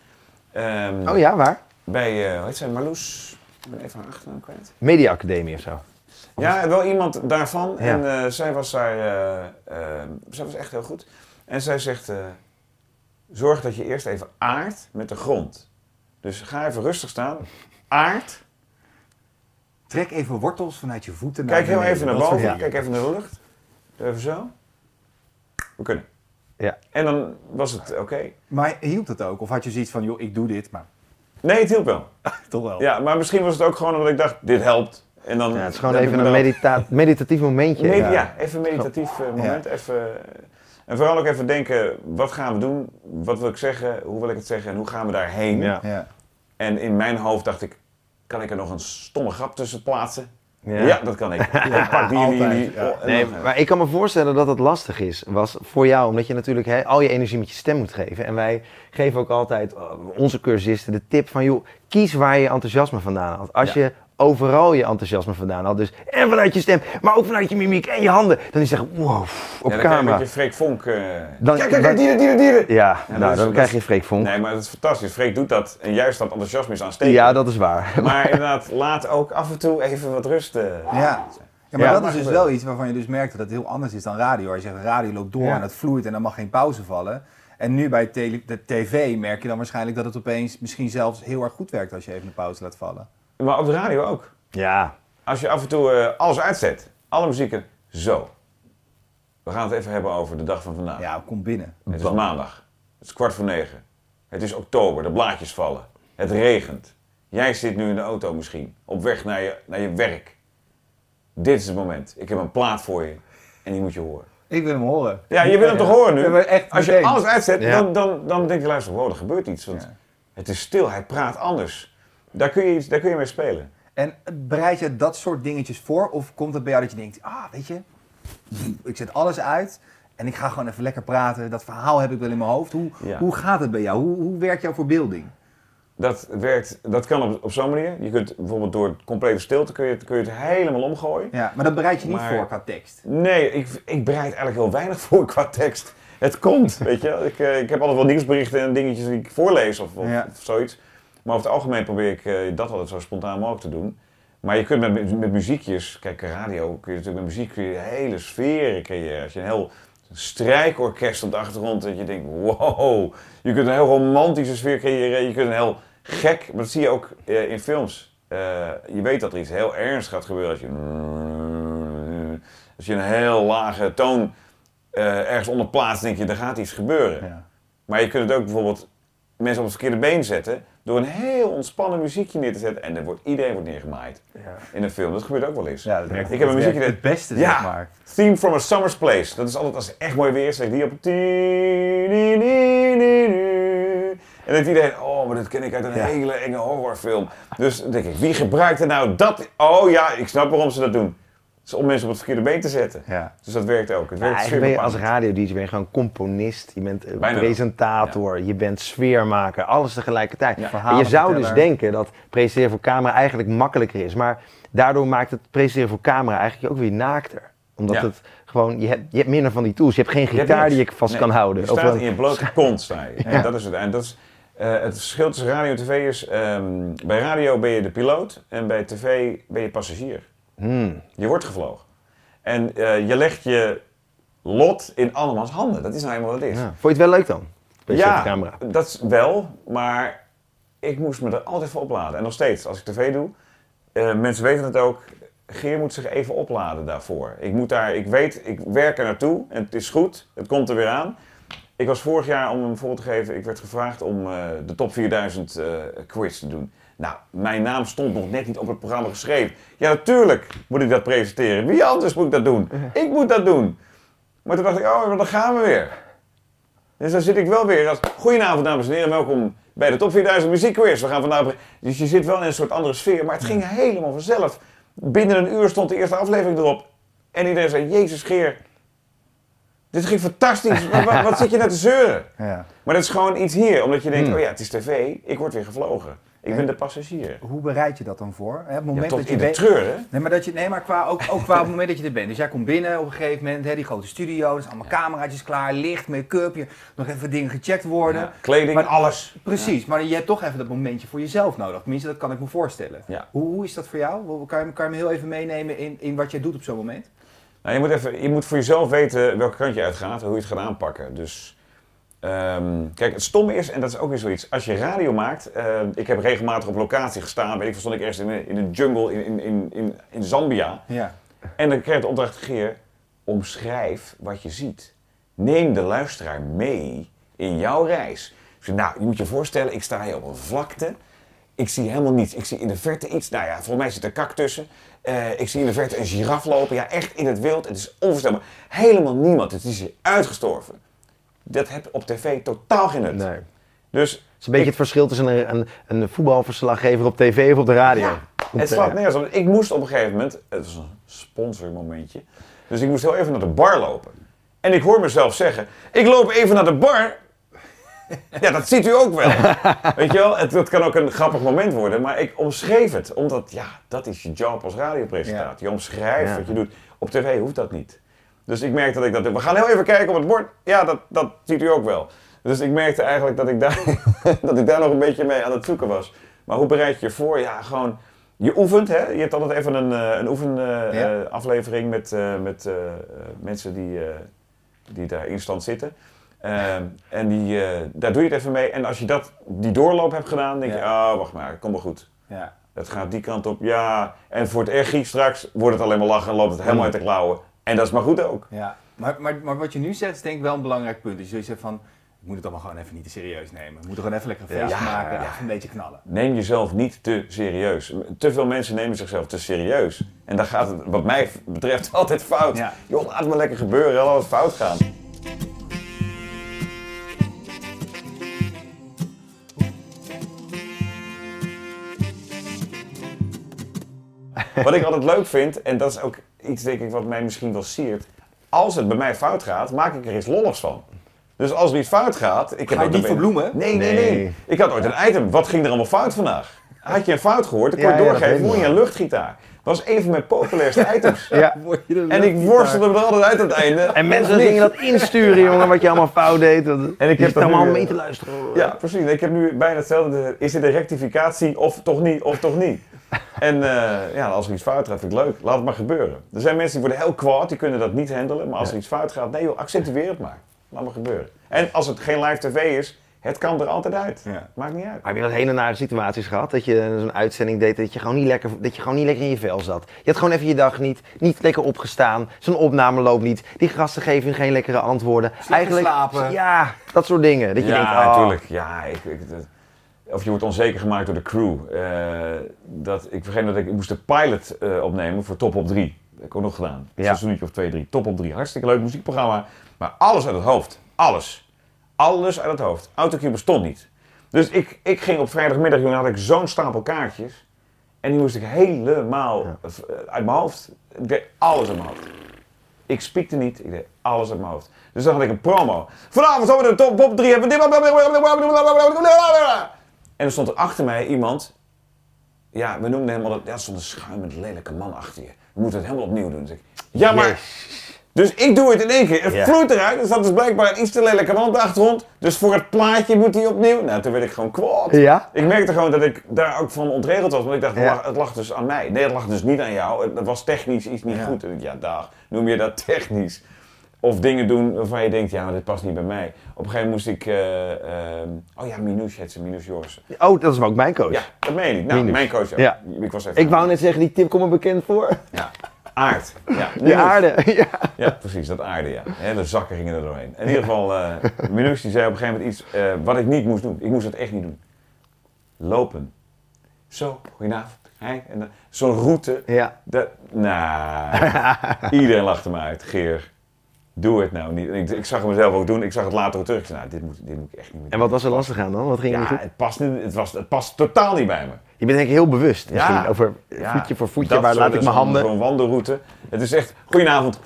Ehm, Oh ja, waar? Bij, eh hoe heet zij, Marloes? Ik ben even haar achternaam kwijt. Media Academie of zo. Ja, wel iemand daarvan. Ja. En eh, zij was daar, eh, eh, zij was echt heel goed. En zij zegt, eh, zorg dat je eerst even aardt met de grond. Dus ga even rustig staan, aard. Trek even wortels vanuit je voeten naar Kijk heel beneden. even naar boven, kijk even naar de lucht. Doe even zo. We kunnen. Ja. En dan was het oké. Maar hielp het ook? Of had je zoiets van, joh, ik doe dit, maar Nee, het hielp wel. toch wel. Ja, maar misschien was het ook gewoon omdat ik dacht, dit helpt. En dan, Ja, het is gewoon even een medita meditatief momentje. Nee, Ja. ja. even een meditatief eh, moment. Even, eh, en vooral ook even denken, wat gaan we doen? Wat wil ik zeggen? Hoe wil ik het zeggen? En hoe gaan we daarheen? Ja. Ja. En in mijn hoofd dacht ik, kan ik er nog een stomme grap tussen plaatsen? Ja. Ja, dat kan ik. ik pak die, die, die. altijd, ja. en Nee, maar ik kan me voorstellen dat het lastig is, was voor jou, omdat je natuurlijk al je energie met je stem moet geven. En wij geven ook altijd uh, onze cursisten de tip van, joh, kies waar je enthousiasme vandaan haalt. Als Ja. je overal je enthousiasme vandaan haalt, dus en vanuit je stem, maar ook vanuit je mimiek en je handen, dan is het echt, wow, op ja, dan krijg je camera. een beetje Freek Vonk. eh, Dan- kijk, kijk, kijk, dieren, dieren, dieren. Ja, Ja, nou, is- dan krijg je Freek Vonk. Nee, maar dat is fantastisch. Freek doet dat. En juist dat enthousiasme is aanstekelijk. ja, dat is waar. Maar inderdaad, laat ook af en toe even wat rust. eh. Ja. Ja, maar Ja. dat is dus wel iets waarvan je dus merkt dat het heel anders is dan radio. Als je zegt, radio loopt door Ja. en het vloeit en er mag geen pauze vallen. En nu bij tele- de tv merk je dan waarschijnlijk dat het opeens misschien zelfs heel erg goed werkt als je even een pauze laat vallen. Maar op de radio ook. Ja, Als je af en toe eh, alles uitzet, alle muzieken, zo. We gaan het even hebben over de dag van vandaag. Ja, kom binnen. Het is maandag. Het is kwart voor negen. Het is oktober, de blaadjes vallen. Het regent. Jij zit nu in de auto misschien, op weg naar je, naar je werk. Dit is het moment. Ik heb een plaat voor je en die moet je horen. Ik wil hem horen. Ja, je wil hem toch horen nu? echt Als je alles uitzet, Ja. dan, dan, dan denk je luister, wow, er gebeurt iets. Want Ja. het is stil, hij praat anders. Daar kun je, daar kun je mee spelen. En bereid je dat soort dingetjes voor? Of komt het bij jou dat je denkt, ah, weet je, ik zet alles uit en ik ga gewoon even lekker praten. Dat verhaal heb ik wel in mijn hoofd. Hoe, Ja. hoe gaat het bij jou? Hoe, hoe werkt jouw verbeelding? Dat, werkt, dat kan op, op zo'n manier. Je kunt bijvoorbeeld door complete stilte kun je, het- kun je het helemaal omgooien. Ja, maar dat bereid je niet Maar- voor qua tekst. Nee, ik, ik bereid eigenlijk heel weinig voor qua tekst. Het komt, weet je. Ik, eh, ik heb altijd wel nieuwsberichten en dingetjes die ik voorlees of, of, Ja. of zoiets. Maar over het algemeen probeer ik eh, dat altijd zo spontaan mogelijk te doen. Maar je kunt met, met muziekjes, kijk, radio kun je natuurlijk met muziek kun je hele sferen creëren. Als je een heel strijkorkest op de achtergrond, dat je denkt, wow. Je kunt een heel romantische sfeer creëren. Je kunt een heel gek, maar dat zie je ook eh, in films. Eh, je weet dat er iets heel ernstigs gaat gebeuren als je... Als je een heel lage toon ergens onder plaatst, denk je, er gaat iets gebeuren. Ja. Maar je kunt het ook bijvoorbeeld mensen op het verkeerde been zetten door een heel ontspannen muziekje neer te zetten en dan wordt iedereen wordt neergemaaid in een film. Dat gebeurt ook wel eens. Ja, dat werkt, Ik heb een dat muziekje dat- het beste, Ja. zeg maar. Theme from a Summer's Place. Dat is altijd als echt mooi weer is, zeg die op. En dan denkt iedereen, oh, maar dat ken ik uit een Ja. hele enge horrorfilm. Dus denk ik, wie gebruikt er nou dat? Oh ja, ik snap waarom ze dat doen. Is om mensen op het verkeerde been te zetten. Ja. Dus dat werkt ook. Het Maar werkt eigenlijk ben je als sfeerbepalend. radio-dj ben je gewoon componist, je bent eh, Bijna presentator, je bent sfeermaker, alles tegelijkertijd. Ja. En je zou dus denken dat presenteren voor camera eigenlijk makkelijker is, maar daardoor maakt het presenteren voor camera eigenlijk ook weer naakter. Omdat Ja. het gewoon, je hebt, je hebt minder van die tools, je hebt geen Je hebt gitaar die je vast Nee, kan houden. Je Of staat een- in je blote kont, sta je. En dat is het. En dat is, eh, het verschil tussen radio en tv is, ehm, bij radio ben je de piloot en bij tv ben je passagier. Hmm. Je wordt gevlogen. En eh, je legt je lot in andermans handen. Dat is nou eenmaal wat het is. Ja. Vond je het wel leuk dan? Camera. dat is wel, maar ik moest me er altijd voor opladen. En nog steeds, als ik tv doe, eh, mensen weten het ook, Geer moet zich even opladen daarvoor. Ik moet daar, ik weet, ik werk er naartoe en het is goed, het komt er weer aan. Ik was vorig jaar, om een voorbeeld te geven, ik werd gevraagd om eh, de top 4000 eh, quiz te doen. Nou, mijn naam stond nog net niet op het programma geschreven. Ja, natuurlijk moet ik dat presenteren. Wie anders moet dat doen? Ik moet dat doen. Maar toen dacht ik, oh, maar dan gaan we weer. Dus dan zit ik wel weer als... Goedenavond, dames en heren. Welkom bij de Top 4000 Muziekquiz. We gaan vandaag... Dus je zit wel in een soort andere sfeer. Maar het ging helemaal vanzelf. Binnen een uur stond de eerste aflevering erop. En iedereen zei, Jezus Geer. Dit ging fantastisch. wat, wat, wat zit je nou te zeuren? Ja. Maar dat is gewoon iets hier. Omdat je denkt, Hmm. oh ja, het is tv. Ik word weer gevlogen. Ik En ben de passagier. Hoe bereid je dat dan voor? Hè, het Ja, moment tot dat je in de treur, hè? Nee, maar, dat je, nee, maar qua, ook, ook qua het moment dat je er bent. Dus jij komt binnen op een gegeven moment, hè, die grote studio, er zijn allemaal cameraatjes klaar, licht, make-up, nog even dingen gecheckt worden. Ja, kleding, Maar- alles. Precies, maar je hebt toch even dat momentje voor jezelf nodig. Tenminste, dat kan ik me voorstellen. Ja. Hoe, hoe is dat voor jou? Kan je, kan je me heel even meenemen in, in wat jij doet op zo'n moment? Nou, je, moet even, je moet voor jezelf weten welke kant je uitgaat en hoe je het gaat aanpakken. Dus, ehm, kijk, het stomme is, en dat is ook weer zoiets, als je radio maakt, eh, ik heb regelmatig op locatie gestaan, weet ik, stond ik ergens in een, in jungle in, in, in, in, Zambia. Ja. En dan kreeg de opdracht, Geer, omschrijf wat je ziet. Neem de luisteraar mee in jouw reis. Zei, nou, je moet je voorstellen, ik sta hier op een vlakte. Ik zie helemaal niets. Ik zie in de verte iets. Nou ja, volgens mij zit er kak tussen. Eh, ik zie in de verte een giraf lopen. Ja, echt in het wild. Het is onvoorstelbaar. Helemaal niemand. Het is hier uitgestorven. Dat heb op tv totaal geen nut. Nee. Het Dus is een beetje het verschil tussen een, een, een voetbalverslaggever op tv of op de radio. Ja, het slaat nergens op. Ik moest op een gegeven moment, het was een sponsormomentje, dus ik moest heel even naar de bar lopen. En ik hoor mezelf zeggen, ik loop even naar de bar. Ja, dat ziet u ook wel. Weet je wel, het, het kan ook een grappig moment worden, maar ik omschreef het. Omdat, ja, dat is je job als radiopresentator. Je omschrijft Ja. wat je doet. Op tv hoeft dat niet. Dus ik merkte dat ik dat... We gaan heel even kijken op het bord. Ja, dat, dat ziet u ook wel. Dus ik merkte eigenlijk dat ik, daar, dat ik daar nog een beetje mee aan het zoeken was. Maar hoe bereid je je voor? Ja, gewoon... Je oefent, hè? Je hebt altijd even een, eh, een oefenaflevering Ja. aflevering met, eh, met eh, eh, mensen die, eh, die daar in stand zitten. En die, eh, daar doe je het even mee. En als je dat, die doorloop hebt gedaan, denk je, oh, wacht maar, kom wel goed. Ja. Het gaat die kant op, ja. En voor het ergie straks wordt het alleen maar lachen en loopt het helemaal uit de klauwen. En dat is maar goed ook. Ja. Maar, maar, maar wat je nu zegt is denk ik wel een belangrijk punt. Dus je zegt van, ik moet het allemaal gewoon even niet te serieus nemen. We moeten gewoon even lekker een feestje Ja, maken, ja. even een beetje knallen. Neem jezelf niet te serieus. Te veel mensen nemen zichzelf te serieus. En dan gaat het, wat mij betreft, altijd fout. Ja. Joh, laat het maar lekker gebeuren, laat het fout gaan. Wat ik altijd leuk vind, en dat is ook iets denk ik wat mij misschien wel siert. Als het bij mij fout gaat, maak ik er iets lolligs van. Dus als er iets fout gaat... Ik heb Ga je ook niet verbloemen? Nee, nee, nee, Nee. Ik had ooit een item. Wat ging er allemaal fout vandaag? Had je een fout gehoord? Dan kon je ja, doorgeven. Moet je een luchtgitaar. Dat was een van mijn populairste items. Ja. En ik worstelde me er altijd uit aan het einde. En mensen gingen dat insturen, jongen, wat je allemaal fout deed. En ik heb allemaal nu, mee eh, te luisteren. Ja, precies. Ik heb nu bijna hetzelfde. Is dit een rectificatie of toch niet, of toch niet? En eh, ja, als er iets fout gaat, vind ik leuk. Laat het maar gebeuren. Er zijn mensen die worden heel kwaad, die kunnen dat niet handelen. Maar als er iets fout gaat, nee joh, accentueer het maar. Laat maar gebeuren. En als het geen live tv is, het kan er altijd uit. Ja. Maakt niet uit. Heb je dat hele nare situaties gehad? Dat je zo'n uitzending deed dat je, gewoon niet lekker, dat je gewoon niet lekker in je vel zat. Je had gewoon even je dag niet, niet lekker opgestaan. Zo'n opname loopt niet. Die gasten geven je geen lekkere antwoorden. geslapen. Ja, dat soort dingen. Dat je ja, denkt, oh, natuurlijk. Ja, ik, ik, dat- of je wordt onzeker gemaakt door de crew. Eh, dat, ik vergeet dat ik, ik moest de pilot eh, opnemen voor Top op 3. Dat heb ik ook nog gedaan. Een Ja. seizoentje of twee, drie. Top op 3. Hartstikke leuk muziekprogramma. Maar alles uit het hoofd. Alles. Alles uit het hoofd. Autocue bestond niet. Dus ik, ik ging op vrijdagmiddag, jongen, had ik zo'n stapel kaartjes. En die moest ik helemaal eh, uit mijn hoofd. Ik deed alles uit mijn hoofd. Ik spiekte niet, ik deed alles uit mijn hoofd. Dus dan had ik een promo. Vanavond zullen we de top, top 3 hebben. En er stond er achter mij iemand. Ja, we noemden hem altijd. Ja, er stond een schuimend lelijke man achter je. We moeten het helemaal opnieuw doen. Dus ik, ja, maar. Dus ik doe het in één keer. Het Ja. vloeit eruit. Er staat dus blijkbaar een iets te lelijke man op de achtergrond. Dus voor het plaatje moet hij opnieuw. Nou, toen werd ik gewoon kwaad. Ja? Ik merkte gewoon dat ik daar ook van ontregeld was. Want ik dacht, het Ja. lag- het lag dus aan mij. Nee, het lag dus niet aan jou. Het- was technisch iets niet goed. En ik, ja, dag. Noem je dat technisch? Of dingen doen waarvan je denkt, ja, maar dit past niet bij mij. Op een gegeven moment moest ik... eh, ehm, oh ja, Minouche heet ze, Minouche Jorissen. Oh, dat is ook mijn coach. Ja, dat meen ik. Nou, Minouche. mijn coach ook. Ja. Ik was even... Ik wou net zeggen, die tip komt me bekend voor. Ja. Aard. Ja, Die aarde. Ja. Ja, precies, dat aarde, ja. De zakken gingen er doorheen. In ieder geval, eh Minouche die zei op een gegeven moment iets eh, wat ik niet moest doen. Ik moest het echt niet doen. Lopen. Zo, goedenavond. Hey. Zo'n route. ja. Dat, nou, iedereen lachte me uit. Geer, doe het nou niet. Ik, ik zag het mezelf ook doen. Ik zag het later ook terug. Ik zei, nou, dit moet, dit moet ik echt niet meer En wat was er lastig aan dan? Wat ging er niet goed? het past, niet, het, was, het past totaal niet bij me. Je bent denk ik heel bewust Ja. over Ja, voetje voor voetje, dat waar laat ik mijn handen... Wandelroute. Het is echt, goedenavond.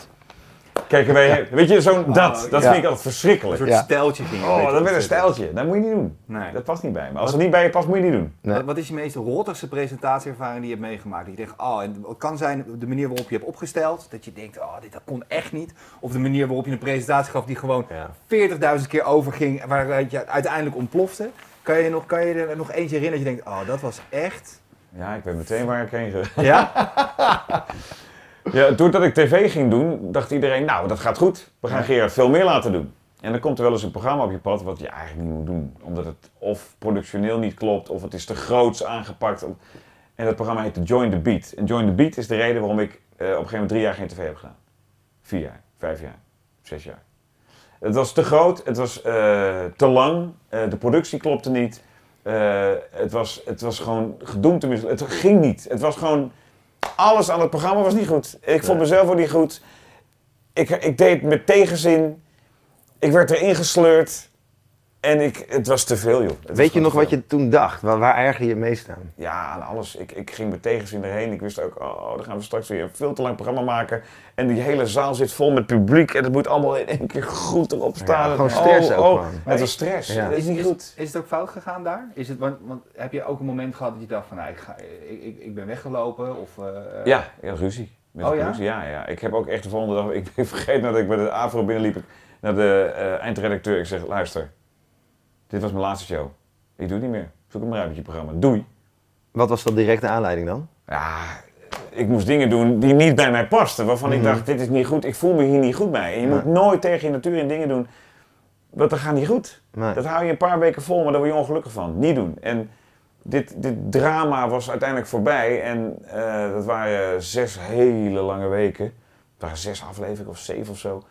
Kijk, wij, weet je, zo'n dat, dat Ja. vind ik altijd Een verschrikkelijk. soort Ja. steltje ging je Oh, dat werd een stijltje. Dat moet je niet doen. Nee. Dat past niet bij me. Als het niet bij je past, moet je niet doen. Nee. Wat, wat is je meest rottigste presentatieervaring die je hebt meegemaakt? Dat je denkt, oh, en het kan zijn de manier waarop je hebt opgesteld, dat je denkt, oh, dit dat kon echt niet. Of de manier waarop je een presentatie gaf die gewoon Ja. 40.000 keer overging, waaruit je uiteindelijk ontplofte. Kan je, nog, kan je er nog eentje herinneren dat je denkt, oh, dat was echt... Ja, ik weet meteen waar ik heen ga. Ja? Ja, doordat ik tv ging doen, dacht iedereen, nou, dat gaat goed. We gaan. Gerard veel meer laten doen. En dan komt er wel eens een programma op je pad wat je eigenlijk niet moet doen. Omdat het of productioneel niet klopt, of het is te groots aangepakt. En dat programma heette Join the Beat. En Join the Beat is de reden waarom ik eh, op een gegeven moment drie jaar geen tv heb gedaan. Vier jaar, vijf jaar, zes jaar. Het was te groot, het was eh, te lang, eh, de productie klopte niet. Het, was, het was gewoon gedoemd te mislukken. Het ging niet. Het was gewoon... Alles aan het programma was niet goed. Ik vond mezelf ook niet goed. Ik, ik deed met tegenzin. Ik werd erin gesleurd. En ik, het was te veel, joh. Het Weet je nog wat je toen dacht? Waar, waar erger je het meest aan? Ja, aan alles. Ik, ik ging met tegenzin erheen. Ik wist ook, oh, dan gaan we straks weer een veel te lang programma maken. En die hele zaal zit vol met publiek. En het moet allemaal in één keer goed erop staan. gewoon stress oh, ook oh. Het was stress. Ja. Dat is niet goed. Is het ook fout gegaan daar? Is het, want, want heb je ook een moment gehad dat je dacht van, nou, ik, ga, ik, ik, ik ben weggelopen? Of, eh, eh, Ja, ja ruzie. Met Oh ja? productie. ja? Ja, Ik heb ook echt de volgende dag... Ik ben vergeten dat ik bij de AVRO binnenliep. Naar de eh, eindredacteur. Ik zeg, luister. Dit was mijn laatste show. Ik doe het niet meer. Zoek hem maar uit met je programma. Doei. Wat was dan directe aanleiding dan? Ja, ik moest dingen doen die niet bij mij pasten. Waarvan ik Mhm. dacht, dit is niet goed. Ik voel me hier niet goed bij. En je Ja. moet nooit tegen je natuur in dingen doen. Want dat gaat niet goed. Nee. Dat hou je een paar weken vol, maar daar word je ongelukkig van. Niet doen. En dit, dit drama was uiteindelijk voorbij. En eh, dat waren zes hele lange weken. Het waren zes afleveringen of zeven of zo.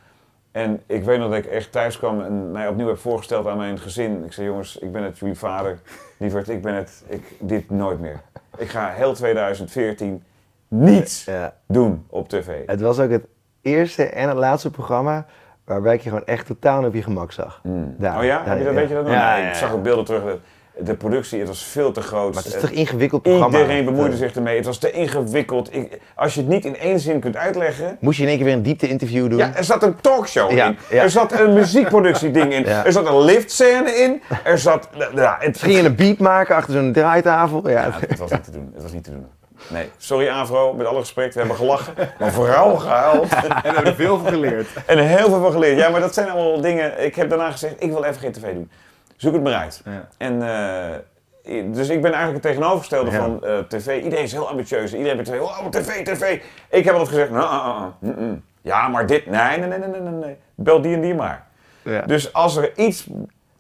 En ik weet nog dat ik echt thuis kwam en mij opnieuw heb voorgesteld aan mijn gezin. Ik zei, jongens, ik ben het jullie vader. Lieverd, ik ben het. Ik, dit nooit meer. Ik ga heel 2014 niets Ja. doen op tv. Het was ook het eerste en het laatste programma waarbij ik je gewoon echt totaal op je gemak zag. Mm. Daar, oh ja? daar, Heb je dat, ja. weet je dat nog? Ja, Nee, Ik zag ook beelden terug. De, productie, het was veel te groot. Maar het is toch ingewikkeld programma? Iedereen bemoeide zich ermee. Het was te ingewikkeld. Ik, als je het niet in één zin kunt uitleggen. Moest je in één keer weer een diepte-interview doen? Ja, er zat een talkshow Ja, in. ja. Er zat een muziekproductieding in. Ja. Er zat een liftscène in. Er zat... Ja, het, Ging je een beat maken achter zo'n draaitafel? Ja. Ja, het was niet te doen. Het was niet te doen. Nee, sorry Avro, met alle respect. We hebben gelachen, maar vooral gehuild. En we hebben er veel van geleerd. En heel veel van geleerd. Ja, maar dat zijn allemaal dingen... Ik heb daarna gezegd, ik wil even geen tv doen. Zoek het maar uit. Ja. En, eh, dus ik ben eigenlijk het tegenovergestelde Ja. van eh, tv. Iedereen is heel ambitieus. Iedereen bij tv, oh, tv, tv. Ik heb altijd gezegd, nou, ah, ah, ah, mm, mm. ja, maar dit, nee, nee, nee, nee, nee, nee. Bel die en die maar. Ja. Dus als er iets,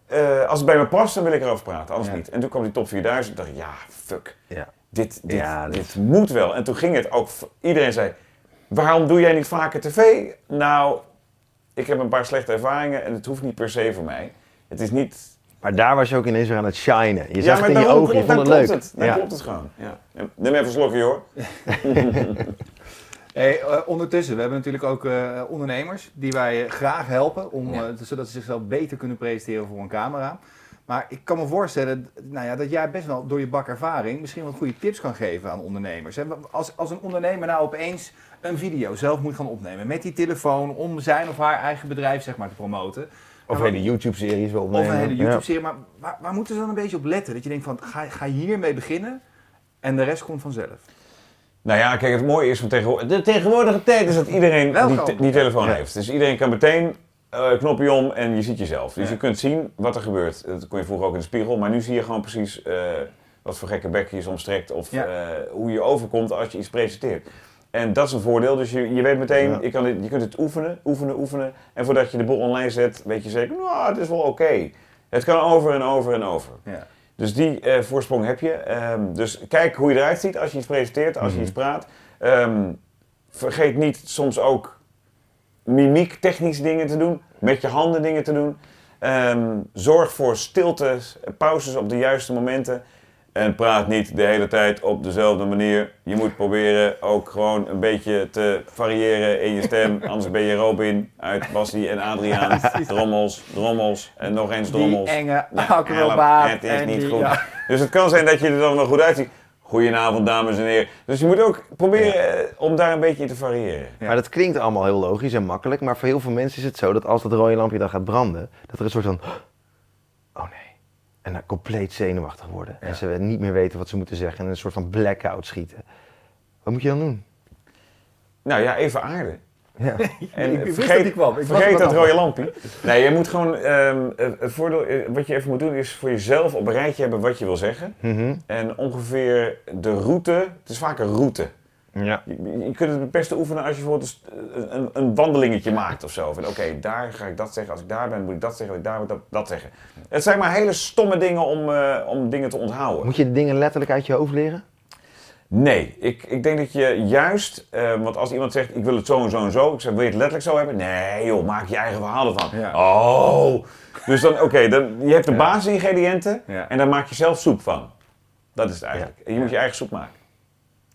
eh, als het bij me past, dan wil ik erover praten, anders niet. En toen kwam die top 4000 dacht ik, ja, fuck. Ja. Dit, dit, Ja, dit moet wel. En toen ging het ook, iedereen zei, waarom doe jij niet vaker tv? Nou, ik heb een paar slechte ervaringen en het hoeft niet per se voor mij. Het is niet Maar daar was je ook ineens weer aan het shinen. Je zag het in je ogen, je vond het leuk. Het. Dan Ja. klopt het gewoon. Ja. Neem even een slokje hoor. Hey, eh, ondertussen, we hebben natuurlijk ook eh, ondernemers die wij eh, graag helpen, om, Ja. eh, zodat ze zichzelf beter kunnen presenteren voor een camera. Maar ik kan me voorstellen nou ja, dat jij best wel door je bakervaring misschien wat goede tips kan geven aan ondernemers. Hè? Als, als een ondernemer nou opeens een video zelf moet gaan opnemen met die telefoon om zijn of haar eigen bedrijf zeg maar, te promoten. Of Nou, hele YouTube-series wil Of opnemen. een hele. YouTube-serie. Maar waar, waar moeten ze dan een beetje op letten? Dat je denkt van, ga, ga hiermee beginnen en de rest komt vanzelf. Nou ja, kijk, het mooie is van tegenwoordig. De tegenwoordige tijd is dat iedereen Wel die, telefoon Ja. heeft. Dus iedereen kan meteen eh knopje om en je ziet jezelf. Dus Ja. je kunt zien wat er gebeurt. Dat kon je vroeger ook in de spiegel, maar nu zie je gewoon precies eh, wat voor gekke bek je soms trekt of Ja. eh, hoe je overkomt als je iets presenteert. En dat is een voordeel. Dus je, je weet meteen, Ja. je, kan dit, je kunt het oefenen, oefenen, oefenen. En voordat je de boel online zet, weet je zeker, nou, het is wel oké. Het kan over en over en over. Ja. Dus die eh, voorsprong heb je. Ehm, dus kijk hoe je eruit ziet als je iets presenteert, als je iets praat. Ehm, vergeet niet soms ook mimiek, technische dingen te doen, met je handen dingen te doen. Ehm, zorg voor stilte, pauzes op de juiste momenten. En praat niet de hele tijd op dezelfde manier. Je moet proberen ook gewoon een beetje te variëren in je stem. Anders ben je Robin uit Bassie en Adriaan. Drommels, drommels en nog eens drommels. Die enge Ja, acrobaat. het is en niet die- goed. ja. Dus het kan zijn dat je er dan wel goed uitziet. Goedenavond, dames en heren. Dus je moet ook proberen eh, om daar een beetje in te variëren. Ja. Maar dat klinkt allemaal heel logisch en makkelijk. Maar voor heel veel mensen is het zo dat als dat rode lampje dan gaat branden, dat er een soort van. En dan compleet zenuwachtig worden. En ze niet meer weten wat ze moeten zeggen. En een soort van blackout schieten. Wat moet je dan doen? Nou ja, even aarden. Ja. En Ik wist vergeet, dat die kwam. Ik vergeet er dat rode lampje. Nee, je moet gewoon... ehm, het het voordeel, eh, wat je even moet doen is voor jezelf op een rijtje hebben wat je wil zeggen. Mhm. En ongeveer de route, het is vaak een route. Ja. Je, je kunt het het beste oefenen als je bijvoorbeeld een, een, een wandelingetje maakt of zo. Van oké, daar ga ik dat zeggen. Als ik daar ben, moet ik dat zeggen. Als ik daar moet dat, dat zeggen. Het zijn maar hele stomme dingen om, eh, om dingen te onthouden. Moet je de dingen letterlijk uit je hoofd leren? Nee, ik, ik denk dat je juist, eh, want als iemand zegt ik wil het zo en zo en zo, ik zeg wil je het letterlijk zo hebben? Nee joh, maak je eigen verhaal ervan. Ja. Oh, dus dan oké, dan je hebt de basisingrediënten Ja. en daar maak je zelf soep van. Dat is het eigenlijk. Je moet je eigen soep maken.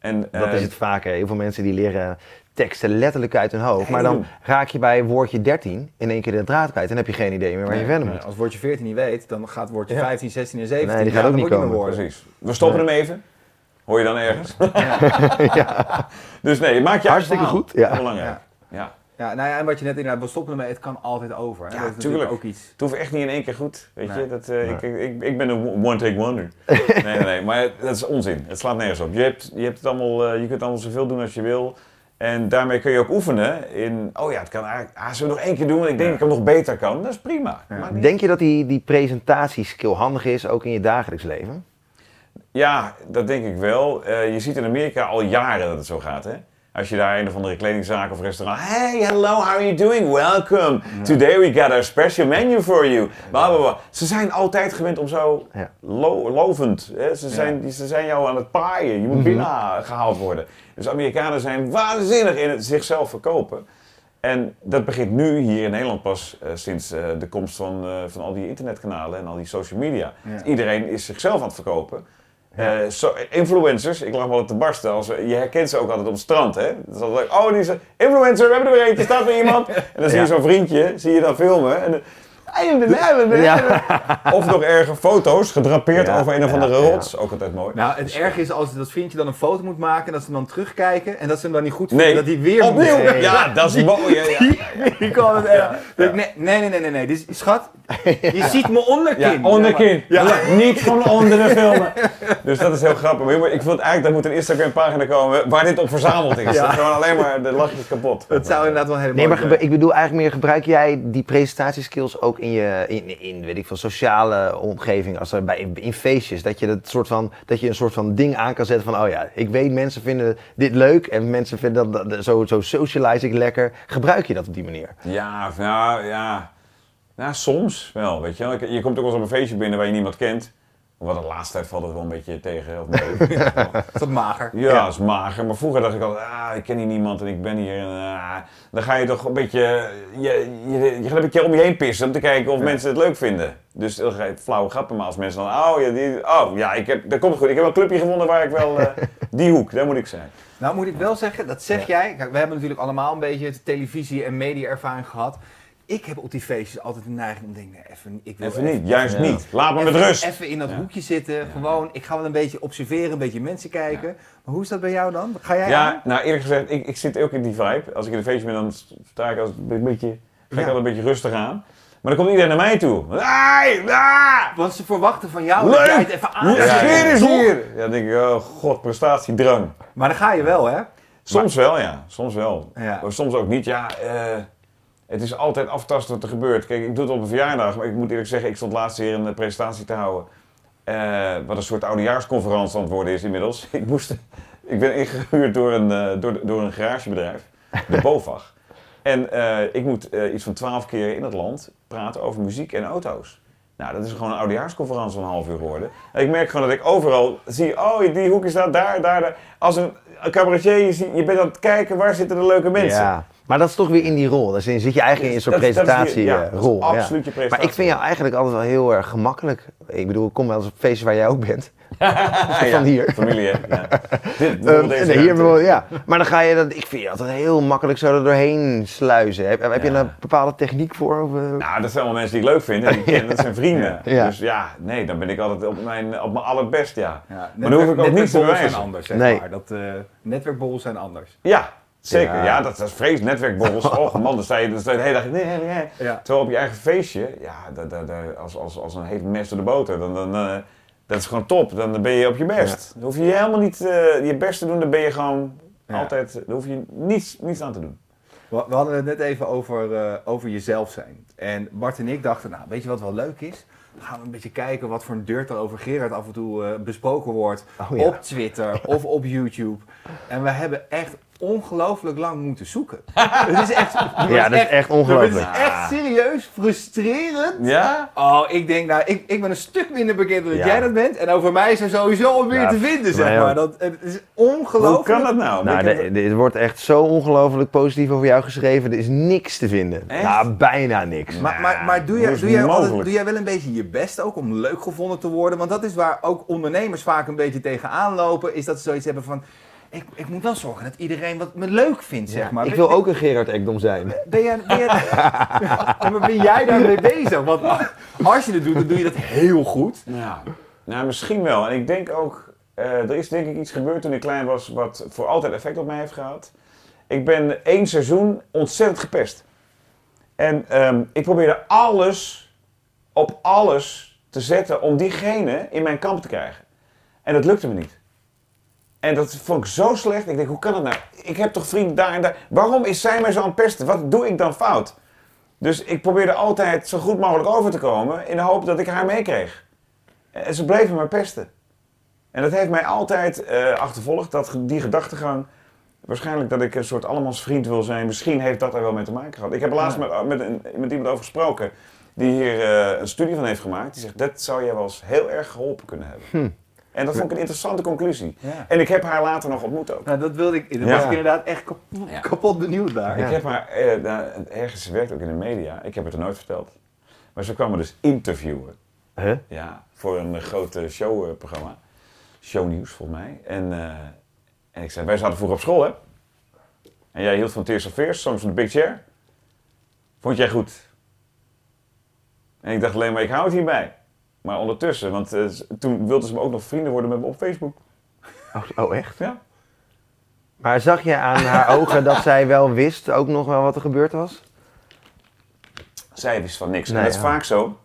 En, Dat eh, is het vaak. Hè. Heel veel mensen die leren teksten letterlijk uit hun hoofd. Maar dan raak je bij woordje 13 in één keer de draad kwijt. En heb je geen idee meer waar je verder Nee, moet. Als woordje 14 niet weet, dan gaat woordje Ja. 15, 16 en 17. Nee, die ja, gaat ook niet komen. Precies. We stoppen hem even. Hoor je dan ergens? Dus nee, maak je Hartstikke goed, ja. Dat is belangrijk. Ja. Ja, nou ja, en wat je net inderdaad, we stoppen ermee, het kan altijd over. Hè? Ja, dat is tuurlijk. natuurlijk ook iets. Het hoeft echt niet in één keer goed, weet Nee. je. Dat, eh, ik, ik, ik ben een one-take wonder. nee, nee, nee, maar dat is onzin. Het slaat nergens op. Je, hebt, je, hebt het allemaal, eh, je kunt allemaal zoveel doen als je wil. En daarmee kun je ook oefenen in, oh ja, het kan eigenlijk, ah, zullen we nog één keer doen, want ik denk dat ik het nog beter kan. Dat is prima. Ja. Niet- Denk je dat die, die presentatieskill handig is, ook in je dagelijks leven? Ja, dat denk ik wel. Eh, je ziet in Amerika al jaren dat het zo gaat, hè. Als je daar een of andere kledingzaak of restaurant... Hey, hello, how are you doing? Welcome. Today we got a special menu for you. Blah. Ze zijn altijd gewend om zo Ja. lo- lovend. Hè? Ze, zijn, die- ze zijn jou aan het paaien. Je moet binnengehaald worden. Dus Amerikanen zijn waanzinnig in het zichzelf verkopen. En dat begint nu hier in Nederland pas eh, sinds eh, de komst van, eh, van al die internetkanalen en al die social media. Ja. Iedereen is zichzelf aan het verkopen. Eh, influencers, ik lag wel te barsten. Als, je herkent ze ook altijd op het strand. Hè? Dat is altijd, oh, die is influencer, we hebben er weer eentje, staat er iemand. En dan zie je zo'n vriendje, zie je dan filmen. En Ja. Of nog erger foto's, gedrapeerd Ja, over een of andere ja. rots. Ook altijd mooi. Nou, het erg is als dat vriendje dan een foto moet maken en dat ze hem dan terugkijken en dat ze hem dan niet goed vinden, Nee, dat hij weer opnieuw. moet. Nee. Ja, dat is mooi. Ja, ja. Die kan het echt. Nee, nee, nee, nee, nee, nee. Dus, schat, je ziet mijn onderkin. Ja, onderkin. Niet van onderen filmen. Dus dat is heel grappig. Maar ik vind eigenlijk, er moet een Instagram pagina komen waar dit op verzameld is. Ja. Dat is gewoon alleen maar de lachjes kapot. Het zou inderdaad wel helemaal Nee, maar ik bedoel eigenlijk meer, gebruik jij die presentatieskills ook in je, in, in weet ik veel, sociale omgeving, als er bij, in, feestjes, dat je, dat, soort van, dat je een soort van ding aan kan zetten van, oh ja, ik weet mensen vinden dit leuk en mensen vinden dat, zo, zo socialize ik lekker. Gebruik je dat op die manier? Ja, ja. Nou, soms wel, weet je wel. Je komt ook wel eens op een feestje binnen waar je niemand kent. Wat de laatste tijd valt het wel een beetje tegen. Of. Is dat mager? Ja, is mager. Maar vroeger dacht ik altijd, ah, ik ken hier niemand en ik ben hier. En, ah, dan ga je toch een beetje, je, je, je gaat een beetje om je heen pissen om te kijken of mensen het leuk vinden. Dus dan ga je flauwe grappen, maar als mensen dan, oh ja, die, oh, ja ik heb, dat komt goed. Ik heb een clubje gevonden waar ik wel, eh, die hoek, daar moet ik zijn. Nou moet ik wel zeggen, dat zeg jij. Kijk, we hebben natuurlijk allemaal een beetje televisie- en media-ervaring gehad. Ik heb op die feestjes altijd de neiging om te denken, nee, even, ik wil Even niet, juist niet. Laat me met rust. Even in dat Ja. hoekje zitten, gewoon. Ik ga wel een beetje observeren, een beetje mensen kijken. Maar hoe is dat bij jou dan? Ga jij Ja, aan? nou eerlijk gezegd, ik, ik zit ook in die vibe. Als ik in een feestje ben, dan sta ik als een beetje, ga ik Ja. altijd een beetje rustig aan. Maar dan komt iedereen naar mij toe. Ai, ah, Want ze verwachten van jou dat Leuk! jij het even aan. Hoe Ja, is hier? Ja, dan denk ik, oh god, prestatiedrang. Maar dan ga je wel, hè? Soms wel, ja. Soms wel. Ja. Maar soms ook niet. Ja, eh, het is altijd aftasten wat er gebeurt. Kijk, ik doe het op een verjaardag. Maar ik moet eerlijk zeggen, ik stond laatst weer een presentatie te houden. eh, wat een soort oudejaarsconferentie aan het worden is inmiddels. Ik, moest, ik ben ingehuurd door een, eh, door, door een garagebedrijf, de BOVAG. En eh, ik moet iets van twaalf keer in het land praten over muziek en auto's. Nou, dat is gewoon een oudejaarsconferentie van een half uur geworden. En ik merk gewoon dat ik overal zie, oh, die hoek is daar, daar, daar, daar. Als een, een cabaretier, je, ziet- je bent aan het kijken, waar zitten de leuke mensen? Ja. Maar dat is toch weer in die rol. Dus dan zit je eigenlijk in een soort Dat- presentatierol. ja, is ja. absoluut je Maar ik presentatie. vind jou eigenlijk altijd wel heel erg gemakkelijk. Ik bedoel, ik kom wel eens op feesten waar jij ook bent. Ja, van hier. Familie? Ja. Dit, Eh, deze nee, hier wel, ja. Maar dan ga je dat. Ik vind je altijd heel makkelijk zo er doorheen sluizen. Heb, heb je een bepaalde techniek voor? Of, eh? Nou, dat zijn allemaal mensen die ik leuk vind. En die ken, dat zijn vrienden. Ja. Dus ja, nee, dan ben ik altijd op mijn, op mijn allerbest, ja. Ja, maar dan hoef ik ook niet te bewijzen. zijn anders, zeg Nee. maar. Dat, eh netwerkborrels zijn anders. Ja, zeker. Ja. Ja, dat, dat is vrees, netwerkborrels. Oh man, dan sta je, dan sta je de hele dag... Nee, nee, nee. Ja. Terwijl op je eigen feestje, ja, dat, dat, dat- als, als, als een heet mes door de boter, dan, dan, eh, dat is gewoon top. Dan ben je op je best. Dan hoef je helemaal niet eh, je best te doen, dan ben je gewoon altijd... Dan hoef je niets, niets aan te doen. We, we hadden het net even over, eh, over jezelf zijn. En Bart en ik dachten, nou, weet je wat wel leuk is? Dan gaan we een beetje kijken wat voor een dirt er over Gerard af en toe besproken wordt. Oh ja. Op Twitter of op YouTube. En we hebben echt ongelooflijk lang moeten zoeken. Het is echt, Ja, dat is echt ongelooflijk. Het is echt serieus frustrerend. Ja? Oh, ik denk nou, ik, ik ben een stuk minder bekend dan Ja. jij dat bent. En over mij is er sowieso al meer Ja, te vinden, zeg maar. Dat, het is ongelooflijk. Hoe kan dat nou? Nou, de- de- er wordt echt zo ongelooflijk positief over jou geschreven. Er is niks te vinden. Echt? Nou, bijna niks. Maar, maar, maar doe, jij, doe, het jij altijd, doe jij wel een beetje je best ook om leuk gevonden te worden? Want dat is waar ook ondernemers vaak een beetje tegenaan lopen. Is dat ze zoiets hebben van... Ik, ik moet wel zorgen dat iedereen wat me leuk vindt, zeg maar. ik wil ook een Gerard Ekdom zijn. Ben jij, ben, jij, Ja, maar ben jij daarmee bezig? Want als je het doet, dan doe je dat heel goed. Ja, nou misschien wel. En ik denk ook, eh, er is denk ik iets gebeurd toen ik klein was wat voor altijd effect op mij heeft gehad. Ik ben één seizoen ontzettend gepest. En ehm, ik probeerde alles op alles te zetten om diegene in mijn kamp te krijgen. En dat lukte me niet. En dat vond ik zo slecht. Ik denk, hoe kan dat nou? Ik heb toch vrienden daar en daar. Waarom is zij mij zo aan het pesten? Wat doe ik dan fout? Dus ik probeerde altijd zo goed mogelijk over te komen in de hoop dat ik haar meekreeg. En ze bleven maar pesten. En dat heeft mij altijd eh, achtervolgd, dat, die gedachtegang. Waarschijnlijk dat ik een soort allemans vriend wil zijn. Misschien heeft dat er wel mee te maken gehad. Ik heb laatst met, met, een- met iemand over gesproken die hier eh, een studie van heeft gemaakt. Die zegt, dat zou jij wel eens heel erg geholpen kunnen hebben. En dat vond ik een interessante conclusie. Ja. En ik heb haar later nog ontmoet ook. Nou, dat wilde ik. Daar Ja. was ik inderdaad echt kapot, Ja. kapot benieuwd naar. Ik heb haar, eh, nou, ergens, ze werkt ook in de media. Ik heb het er nooit verteld. Maar ze kwam me dus interviewen. Huh? Ja, voor een uh, grote showprogramma. Shownieuws volgens mij. En, eh, en ik zei, wij zaten vroeger op school hè. En jij hield van Tears of Fears, Songs from the Big Chair. Vond jij goed? En ik dacht alleen maar, ik hou het hierbij. Maar ondertussen, want eh, toen wilden ze me ook nog vrienden worden met me op Facebook. Oh, oh, echt? Ja. Maar zag je aan haar ogen dat zij wel wist ook nog wel wat er gebeurd was? Zij wist van niks. Nee, en dat is ja. vaak zo.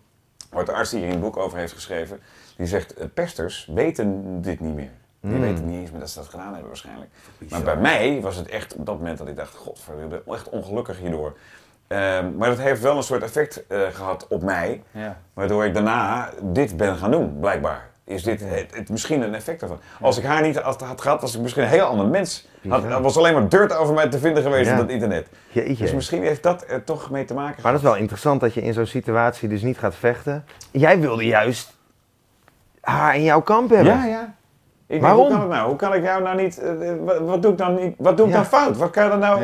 Wat de arts die hier een boek over heeft geschreven. Die zegt, eh, pesters weten dit niet meer. Die Hmm. weten niet eens meer dat ze dat gedaan hebben waarschijnlijk. Maar bij mij was het echt op dat moment dat ik dacht, godverdomme, ik ben echt ongelukkig hierdoor. Ehm, maar dat heeft wel een soort effect eh, gehad op mij. Ja. Waardoor ik daarna dit ben gaan doen, blijkbaar. Is dit het, het misschien een effect daarvan? Als ik haar niet had, had gehad, was ik misschien een heel ander mens. Had, was alleen maar dirt over mij te vinden geweest op het internet. Jeetje. Dus misschien heeft dat er toch mee te maken Maar dat is wel interessant dat je in zo'n situatie dus niet gaat vechten. Jij wilde juist haar in jouw kamp hebben. Ja, ja. Ik denk, Waarom? hoe kan het nou? Hoe kan ik jou nou niet... eh, eh, wat, wat doe ik dan niet... Wat doe ik dan fout? Wat kan je dan nou...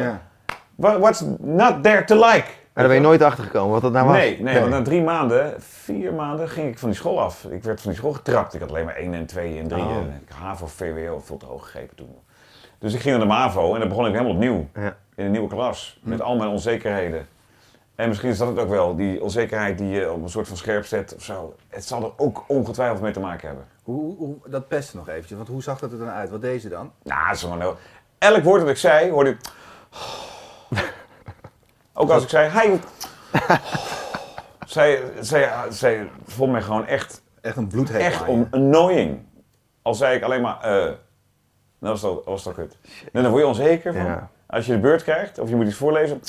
What's not there to like? Maar daar ben je nooit achter gekomen wat dat nou was. Nee, nee, want na drie maanden, vier maanden ging ik van die school af. Ik werd van die school getrapt. Ik had alleen maar één en twee en drie. Oh. En ik HAVO, VWO, veel te hoog gegrepen toen. Dus ik ging naar de MAVO en dan begon ik helemaal opnieuw. Ja. In een nieuwe klas. Met al mijn onzekerheden. En misschien is dat het ook wel, die onzekerheid die je op een soort van scherp zet of zo. Het zal er ook ongetwijfeld mee te maken hebben. Hoe, hoe, dat pesten nog eventjes, want hoe zag dat er dan uit? Wat deed ze dan? Nou, het is gewoon heel... Elk woord dat ik zei, hoorde ik... Ook als ik zei, hi. zij, zij, zij vond mij gewoon echt, Echt een bloedhekel echt on- annoying. Al zei ik alleen maar, eh, dan was dat, was dat kut. En dan word je onzeker van. Ja. Als je de beurt krijgt, of je moet iets voorlezen.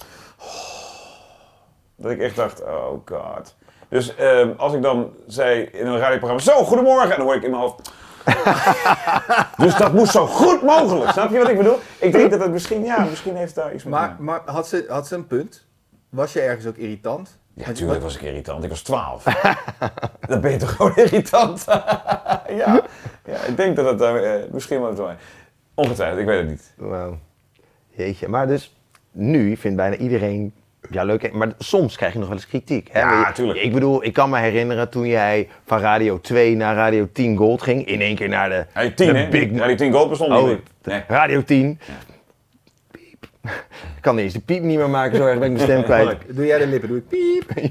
Dat ik echt dacht, oh god. Dus ehm, als ik dan zei in een radioprogramma, zo, goedemorgen. En dan hoor ik in mijn hoofd, dus dat moest zo goed mogelijk. Snap je wat ik bedoel? Ik denk dat het misschien, ja, misschien heeft daar iets mee te Maar, maken. maar had, ze, had ze een punt? Was je ergens ook irritant? Ja, natuurlijk was ik irritant. Ik was 12. dan ben je toch gewoon irritant? ja. ja, ik denk dat het daar eh, misschien wel zo is. Ongetwijfeld, ik weet het niet. Wauw. Jeetje. Maar dus, nu vindt bijna iedereen, ja leuk, maar soms krijg je nog wel eens kritiek. Hè? Ja, Je- tuurlijk. Ik bedoel, ik kan me herinneren toen jij van Radio 2 naar Radio 10 Gold ging, in één keer naar de, Ja, die 10, de hè? Big Ja, die 10 gold bestond niet Oh. Nee. Radio 10. Piep. Ik kan eens de piep niet meer maken, zo erg ben ik mijn stem kwijt. Doe jij de lippen, doe ik piep.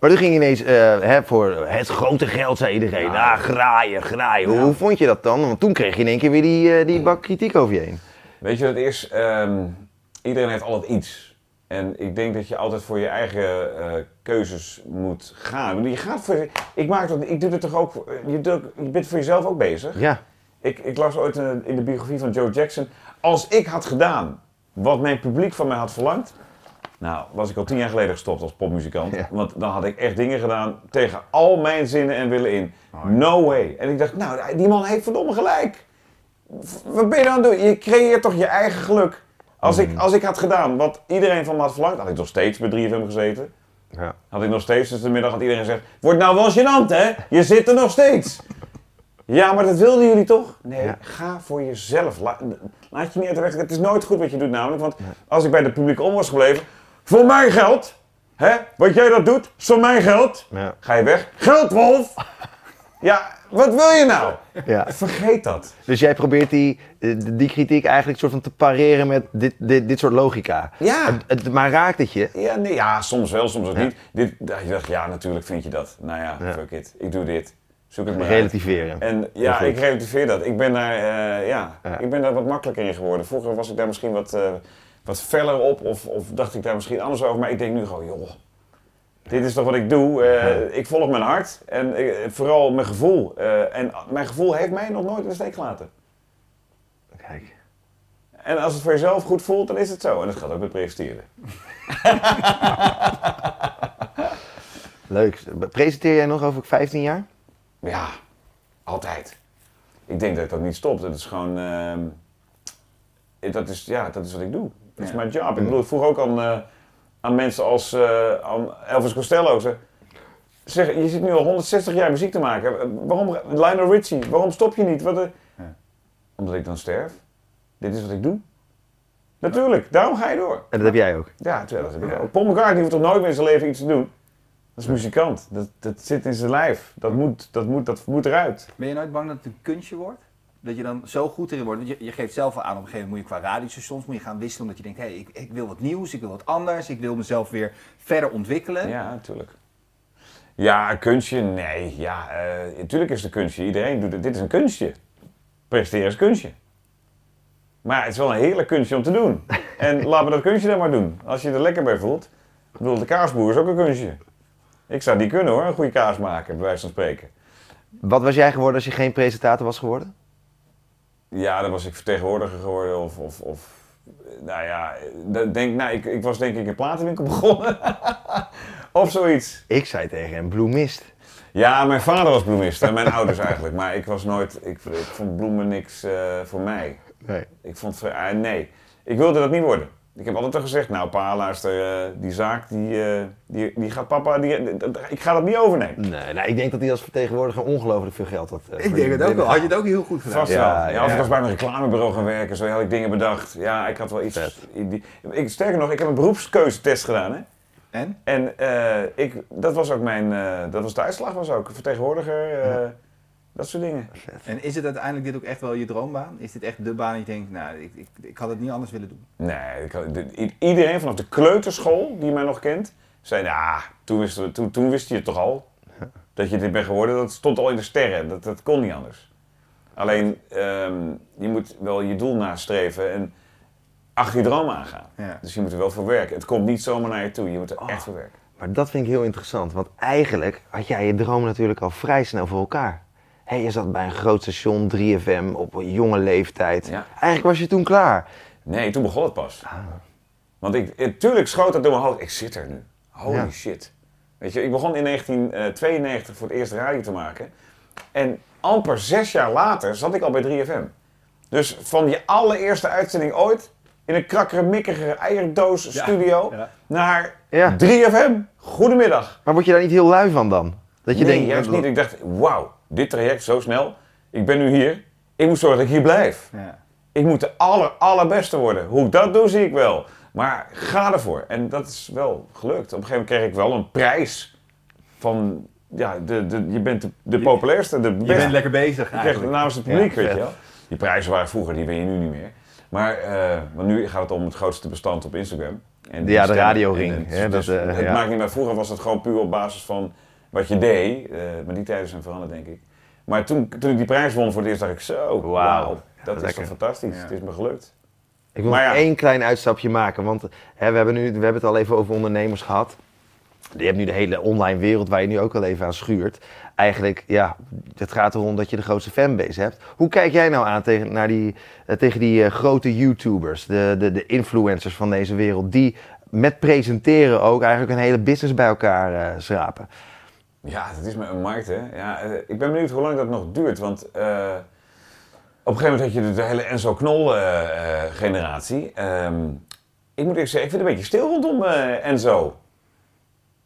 Maar toen ging ineens, eh, hè, voor het grote geld, zei iedereen. Ah, graaien, graaien. Hoe, hoe vond je dat dan? Want toen kreeg je in één keer weer die, eh, die bak kritiek over je heen. Weet je wat het is? Ehm, iedereen heeft altijd iets. En ik denk dat je altijd voor je eigen eh, keuzes moet gaan. Je gaat voor, ik, maak dat, ik doe het toch ook, je, doet, je bent voor jezelf ook bezig. Ja. Ik, ik las ooit in, in de biografie van Joe Jackson. Als ik had gedaan wat mijn publiek van mij had verlangd. Nou, was ik al tien jaar geleden gestopt als popmuzikant. Ja. Want dan had ik echt dingen gedaan tegen al mijn zinnen en willen in. No way. En ik dacht, nou, die man heeft verdomme gelijk. Wat ben je dan aan het doen? Je creëert toch je eigen geluk. Als, ik, als ik had gedaan wat iedereen van me had verlangd, had ik nog steeds bij 3FM gezeten. ja. Had ik nog steeds, dus de middag had iedereen gezegd, wordt nou wel gênant hè? Je zit er nog steeds. Ja, maar dat wilden jullie toch? Nee, Ja. ga voor jezelf. La- laat je niet uit de weg. Het is nooit goed wat je doet namelijk, want als ik bij de publieke om was gebleven, voor mijn geld, hè? Wat jij dat doet, is voor mijn geld. Ja. Ga je weg? Geldwolf! Ja, wat wil je nou? Ja. Vergeet dat. Dus jij probeert die, eh, die kritiek eigenlijk soort van te pareren met dit, dit, dit soort logica. Ja. Het, maar raakt het je? Ja, nee, ja, soms wel, soms ook niet. Dit, je dacht, ja, natuurlijk vind je dat. Nou ja, Ja. fuck it. Ik doe dit. Zoek het maar uit. Relativeren. En ja, ik relativeer dat. Ik ben daar, eh, ja, Ja. ik ben daar wat makkelijker in geworden. Vroeger was ik daar misschien wat, eh, wat feller op of, of dacht ik daar misschien anders over. Maar ik denk nu gewoon, joh, dit is toch wat ik doe. Eh, Ik volg mijn hart en eh, vooral mijn gevoel. Eh, en mijn gevoel heeft mij nog nooit in de steek gelaten. Kijk. En als het voor jezelf goed voelt, dan is het zo. En dat gaat ook met presenteren. Leuk. Presenteer jij nog over 15 jaar? Ja, altijd. Ik denk dat ik dat niet stop. Dat is gewoon. ehm, dat, is, ja, dat is wat ik doe. Dat is Ja. mijn job. Ik bedoel, ik vroeg ook aan, eh, aan mensen als eh, aan Elvis Costello. Ze, zeg, je zit nu al 160 jaar muziek te maken. Eh, Waarom, Lionel Richie, waarom stop je niet? Wat, eh? Ja. Omdat ik dan sterf. Dit is wat ik doe. Natuurlijk, daarom ga je door. En dat heb jij ook. Ja, dat heb ik ook. Paul McCartney hoeft toch nooit meer in zijn leven iets te doen? Dat is muzikant. Dat, dat zit in zijn lijf. Dat moet, dat, moet, dat moet eruit. Ben je nooit bang dat het een kunstje wordt? Dat je dan zo goed erin wordt. Want je, je geeft zelf al aan, op een gegeven moment moet je qua radiostations moet je gaan wisselen. Omdat je denkt, hé, hey, ik, ik wil wat nieuws, ik wil wat anders. Ik wil mezelf weer verder ontwikkelen. Ja, natuurlijk. Ja, een kunstje? Nee, ja, eh, natuurlijk is het een kunstje. Iedereen doet het. Dit is een kunstje. Presteren is een kunstje. Maar het is wel een heerlijk kunstje om te doen. En laten we dat kunstje dan maar doen. Als je er lekker bij voelt. Ik bedoel, de kaasboer is ook een kunstje. Ik zou die kunnen hoor, een goede kaas maken, bij wijze van spreken. Wat was jij geworden als je geen presentator was geworden? Ja, dan was ik vertegenwoordiger geworden of, of, of nou ja, denk, nou, ik, ik was denk ik een platenwinkel begonnen. of zoiets. Ik zei tegen hem, bloemist. Ja, mijn vader was bloemist en mijn ouders eigenlijk. Maar ik was nooit, ik, ik vond bloemen niks eh, voor mij. Nee. Ik vond, eh, nee, ik wilde dat niet worden. Ik heb altijd al gezegd, nou pa, luister, eh, die zaak, die, eh, die, die gaat papa, die, dat- ik ga dat niet overnemen. Nee, nou, ik denk dat hij als vertegenwoordiger ongelooflijk veel geld had. eh, Ik denk het ook wel. Had je het ook heel goed gedaan. Vast Ja, wel. Ja, ja. of ik was bij een reclamebureau gaan werken, zo had ik dingen bedacht. Ja, ik had wel iets. Die- ik, sterker nog, ik heb een beroepskeuzetest gedaan. Hè? En? En eh, ik, dat was ook mijn, eh, dat was de uitslag was ook, vertegenwoordiger, eh, dat soort dingen. En is het uiteindelijk dit ook echt wel je droombaan? Is dit echt de baan die je denkt, nou, ik, ik, ik had het niet anders willen doen? Nee, ik had- de- i- iedereen vanaf de kleuterschool die mij nog kent, zei, ja, toen wist, toen, toen wist je het toch al. Dat je dit bent geworden, dat stond al in de sterren, dat, dat kon niet anders. Alleen, ehm, je moet wel je doel nastreven en achter je droom aangaan. Ja. Dus je moet er wel voor werken. Het komt niet zomaar naar je toe, je moet er echt voor werken. Maar dat vind ik heel interessant, want eigenlijk had jij je droom natuurlijk al vrij snel voor elkaar. Hé, je zat bij een groot station, 3FM, op een jonge leeftijd. Ja. Eigenlijk was je toen klaar. Nee, toen begon het pas. Want ik, eh, tuurlijk schoot dat door mijn hoofd. Ik zit er nu. Holy Ja. shit. Weet je, ik begon in 1992 voor het eerst radio te maken. En amper zes jaar later zat ik al bij 3FM. Dus van je allereerste uitzending ooit, in een krakkere, eierdoos studio, ja. naar Ja. 3FM. Goedemiddag. Maar word je daar niet heel lui van dan? Dat je nee, denkt, juist niet. Ik dacht, wauw, dit traject zo snel. Ik ben nu hier. Ik moet zorgen dat ik hier blijf. Ja. Ik moet de aller, allerbeste worden. Hoe ik dat doe, zie ik wel. Maar ga ervoor. En dat is wel gelukt. Op een gegeven moment kreeg ik wel een prijs van... Ja, de, de, je bent de, de populairste, de Je bent lekker bezig Je eigenlijk. namens het publiek, Ja, weet je wel. Die prijzen waren vroeger, die ben je nu niet meer. Maar, eh, maar nu gaat het om het grootste bestand op Instagram. En Ja, de radioring, het- hè, dus dat, eh, het ja. maakt niet meer. Vroeger was het gewoon puur op basis van wat je deed. eh, maar die tijden zijn veranderd, denk ik. Maar toen, toen ik die prijs won voor het eerst, dacht ik zo, wauw. dat is toch fantastisch. Ja. Het is me gelukt. Ik wil Maar nog één klein uitstapje maken, want hè, we, hebben nu, we hebben het al even over ondernemers gehad. Je hebt nu de hele online wereld waar je nu ook al even aan schuurt. Eigenlijk, ja, het gaat erom dat je de grootste fanbase hebt. Hoe kijk jij nou aan tegen, naar die, eh, tegen die eh, grote YouTubers, de, de, de influencers van deze wereld, die met presenteren ook eigenlijk een hele business bij elkaar schrapen? Ja, dat is maar een markt, hè. Ja, eh, ik ben benieuwd hoe lang dat nog duurt, want eh, op een gegeven moment had je de, hele Enzo Knol-generatie. Ehm, ik moet eerlijk zeggen, ik vind het een beetje stil rondom eh, Enzo.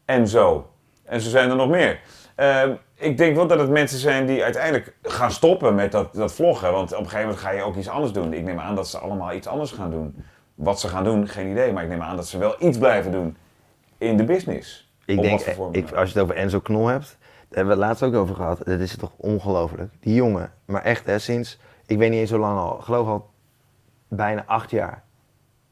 Enzo. En zo zijn er nog meer. Ehm, ik denk wel dat het mensen zijn die uiteindelijk gaan stoppen met dat, dat vloggen. Want op een gegeven moment ga je ook iets anders doen. Ik neem aan dat ze allemaal iets anders gaan doen. Wat ze gaan doen, geen idee. Maar ik neem aan dat ze wel iets blijven doen in de business. Ik denk, ik, als je het over Enzo Knol hebt, daar hebben we het laatst ook over gehad. Dat is toch ongelooflijk. Die jongen, maar echt hè, sinds, ik weet niet eens zo lang al, geloof al bijna acht jaar.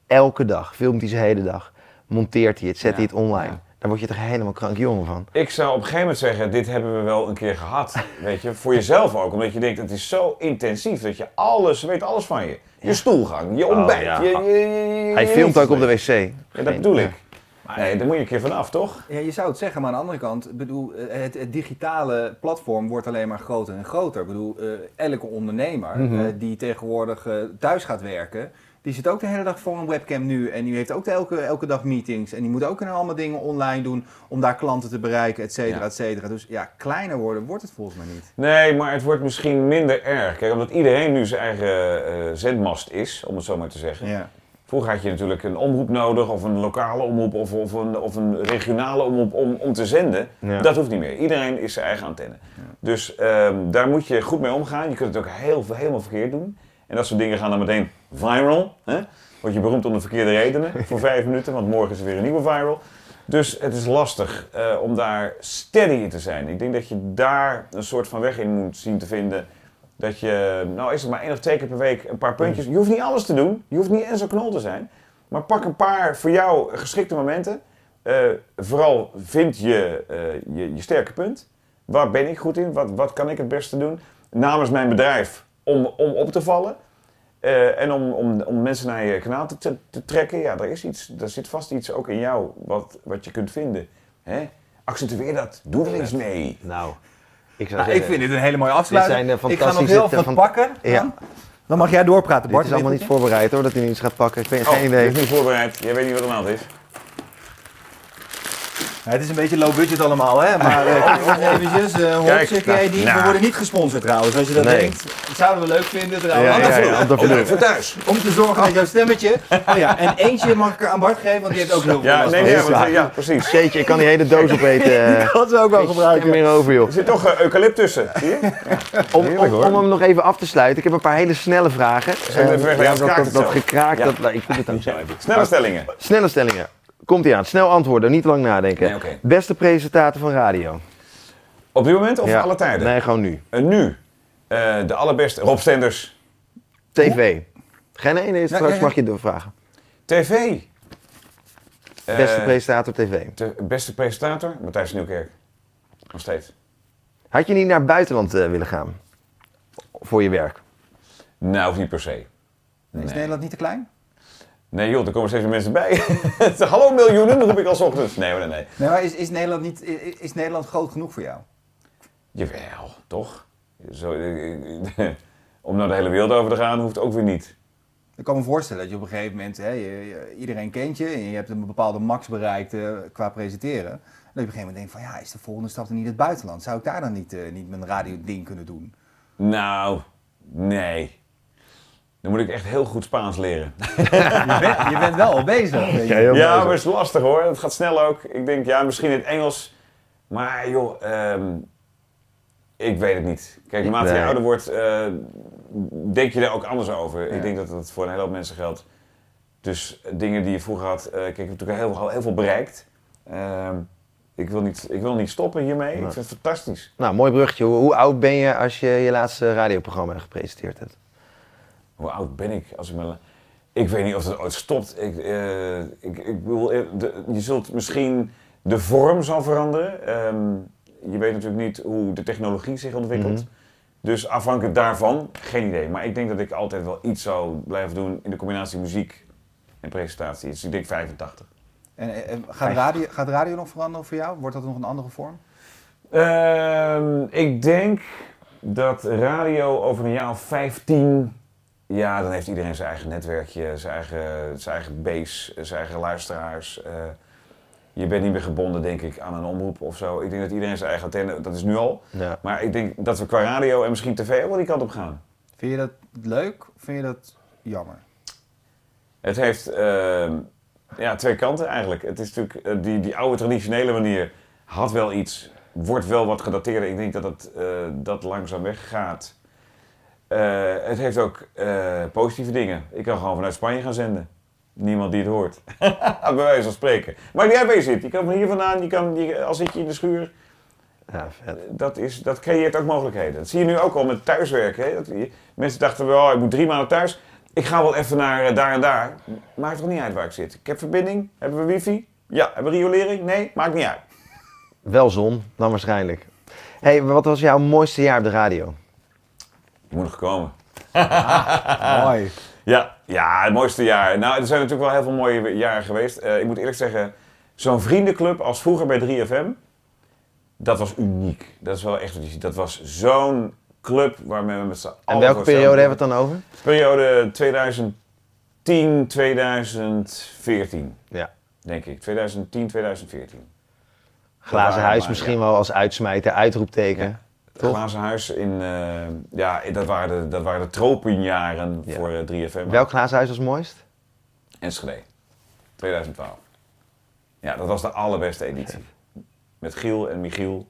Elke dag filmt hij zijn hele dag, monteert hij het, zet Ja, hij het online. ja. Daar word je toch helemaal krankjongen van. Ik zou op een gegeven moment zeggen, dit hebben we wel een keer gehad. Weet je, voor jezelf ook. Omdat je denkt, het is zo intensief dat je alles, weet alles van je. Je stoelgang, je ontbijt, ja. je, je, je- je- Hij filmt ook op de wc. Ja, dat bedoel ik. Nee, daar moet je een keer vanaf, toch? Ja, je zou het zeggen, maar aan de andere kant, bedoel, eh, het, het digitale platform wordt alleen maar groter en groter. Ik bedoel, eh, elke ondernemer Mhm. eh, die tegenwoordig thuis gaat werken, die zit ook de hele dag voor een webcam nu. En die heeft ook elke, elke dag meetings. En die moet ook allemaal dingen online doen om daar klanten te bereiken, et cetera, Ja. et cetera. Dus ja, kleiner worden wordt het volgens mij niet. Nee, maar het wordt misschien minder erg. Kijk, omdat iedereen nu zijn eigen zendmast is, om het zo maar te zeggen. Ja. Vroeger had je natuurlijk een omroep nodig, of een lokale omroep, of, of, een, of een regionale omroep om, om te zenden. Ja. Dat hoeft niet meer. Iedereen is zijn eigen antenne. Dus ehm, daar moet je goed mee omgaan. Je kunt het ook heel, helemaal verkeerd doen. En dat soort dingen gaan dan meteen viral. Hè? Word je beroemd om de verkeerde redenen voor vijf minuten, want morgen is er weer een nieuwe viral. Dus het is lastig eh, om daar steady in te zijn. Ik denk dat je daar een soort van weg in moet zien te vinden. Dat je, nou is het maar één of twee keer per week een paar puntjes. Je hoeft niet alles te doen. Je hoeft niet Enzo Knol te zijn. Maar pak een paar voor jou geschikte momenten. Eh, vooral vind je, eh, je je sterke punt. Waar ben ik goed in? Wat, wat kan ik het beste doen? Namens mijn bedrijf om, om op te vallen. Eh, en om, om, om mensen naar je kanaal te, te, te trekken. Ja, er is iets. Er zit vast iets ook in jou wat, wat je kunt vinden. Hè? Accentueer dat. Doe er eens mee. Nou, ik zou Nou, ik zeggen, vind dit een hele mooie afsluiting. Dit zijn, eh, ik ga nog heel wat van- pakken. Ja. Dan. dan mag jij doorpraten, dit Bart. is allemaal niet je? voorbereid hoor, dat hij iets gaat pakken. Ik weet Oh, geen je idee. is niet voorbereid. Jij weet niet wat er aan de hand is. Ja, het is een beetje low budget allemaal, hè? Maar eh, kijk ons eventjes, eh Kijk, nou, KD, we nou. worden niet gesponsord trouwens, als je dat Nee. denkt. Dat zouden we leuk vinden trouwens. Ja, ja, ja, om te Om verdoen. even thuis. Om te zorgen dat jouw stemmetje... Oh ja, en eentje mag ik aan Bart geven, want die heeft ook heel veel Ja, nee, want- ja, precies. Jeetje, ik kan die hele doos opeten. eh. Dat zou ik wel Geen gebruiken. meer over joh. Er zit toch eh, eucalypt tussen. Zie je? Om, Heerlijk, om, hem nog even af te sluiten, ik heb een paar hele snelle vragen. Zullen we even weg, ja, dat, gekraakt, Ja. dat, nou, ik doe het ook zo even. Snelle stellingen. Snelle stellingen. Komt ie aan, snel antwoorden, niet lang nadenken. Nee. Beste presentator van radio? Op dit moment of Ja. alle tijden? Nee, gewoon nu. En nu, eh, de allerbeste, Rob Stenders, TV. Geen nee, nee, straks ja, ja. mag je doorvragen. TV. Eh, Beste presentator TV. de beste presentator, Matthijs Nieuwkerk. Nog steeds. Had je niet naar het buitenland eh, willen gaan? Voor je werk? Nou, of niet per se. Is Nederland niet te klein? Nee joh, er komen steeds meer mensen bij. Hallo miljoenen, roep ik al ochtends. Nee hoor, nee, nee. Nee, maar is, is, Nederland niet, is, is Nederland groot genoeg voor jou? Jawel, toch? Zo, eh, om naar de hele wereld over te gaan, hoeft ook weer niet. Ik kan me voorstellen dat je op een gegeven moment, hè, je, iedereen kent je en je hebt een bepaalde max bereikt eh, qua presenteren. Dat je op een gegeven moment denkt van ja, is de volgende stap dan niet het buitenland? Zou ik daar dan niet, eh, niet mijn radio-ding kunnen doen? Nou, nee. Dan moet ik echt heel goed Spaans leren. Je bent, je bent wel al bezig. weet je. heel Ja, maar het is lastig hoor. Het gaat snel ook. Ik denk, ja, misschien in het Engels. Maar joh, ehm, Ik weet het niet. Kijk, Ik naarmate je ouder wordt, eh, denk je er ook anders over. Ja. Ik denk dat dat voor een hele hoop mensen geldt. Dus dingen die je vroeger had... eh, kijk, ik heb natuurlijk heel, veel- heel veel bereikt. Ehm, ik, wil niet, ik wil niet stoppen hiermee. Ik Nee. vind het fantastisch. Nou, mooi bruggetje. Hoe, hoe oud ben je als je je laatste radioprogramma gepresenteerd hebt? Hoe oud ben ik? Als ik, me, ik weet niet of het ooit stopt. Ik, eh, ik, ik bedoel, eh, de- je zult misschien... De vorm zal veranderen. Ehm, je weet natuurlijk niet hoe de technologie zich ontwikkelt. Mhm. Dus afhankelijk daarvan, geen idee. Maar ik denk dat ik altijd wel iets zou blijven doen in de combinatie muziek en presentatie. Dus ik denk 85. En, eh, gaat, radio, gaat radio nog veranderen voor jou? Wordt dat nog een andere vorm? Ehm, ik denk dat radio over een jaar of 15. Ja, dan heeft iedereen zijn eigen netwerkje, zijn eigen, zijn eigen base, zijn eigen luisteraars. Eh, je bent niet meer gebonden, denk ik, aan een omroep of zo. Ik denk dat iedereen zijn eigen antenne, dat is nu al. Ja. Maar ik denk dat we qua radio en misschien tv ook wel die kant op gaan. Vind je dat leuk of vind je dat jammer? Het heeft ehm, ja, twee kanten eigenlijk. Het is natuurlijk, eh, die, die oude traditionele manier had wel iets, wordt wel wat gedateerder. Ik denk dat het, eh, dat langzaam weggaat. Eh, het heeft ook eh, positieve dingen. Ik kan gewoon vanuit Spanje gaan zenden. Niemand die het hoort. Bij wijze van spreken. Maar jij weet zit. Je kan van hier vandaan, je kan, je, al zit je in de schuur. Ja, vet. Dat, is, dat creëert ook mogelijkheden. Dat zie je nu ook al met thuiswerken. Hè? Dat, je- mensen dachten wel, ik moet drie maanden thuis. Ik ga wel even naar eh, daar en daar. Maakt toch niet uit waar ik zit. Ik heb verbinding. Hebben we wifi? Ja. Hebben we riolering? Nee, maakt niet uit. Wel zon, dan waarschijnlijk. hey, wat was jouw mooiste jaar op de radio? Moet nog komen. Mooi. Ja, ja, het mooiste jaar. Nou, er zijn natuurlijk wel heel veel mooie jaren geweest. Eh, ik moet eerlijk zeggen, zo'n vriendenclub als vroeger bij 3FM, dat was uniek. Dat is wel echt wat je ziet. Dat was zo'n club waarmee we met z'n allen... En welke periode hebben we het dan over? Periode 2010, 2014, Ja. denk ik. 2010, 2014. Glazen huis misschien ja. wel als uitsmijter, uitroepteken. Ja. Het Toch? glazen huis in, eh, ja, dat waren de, dat waren de tropenjaren Ja. voor eh, 3FM. Welk glazen huis was mooist? Enschede, 2012. Ja, dat was de allerbeste editie. Met Giel en Michiel.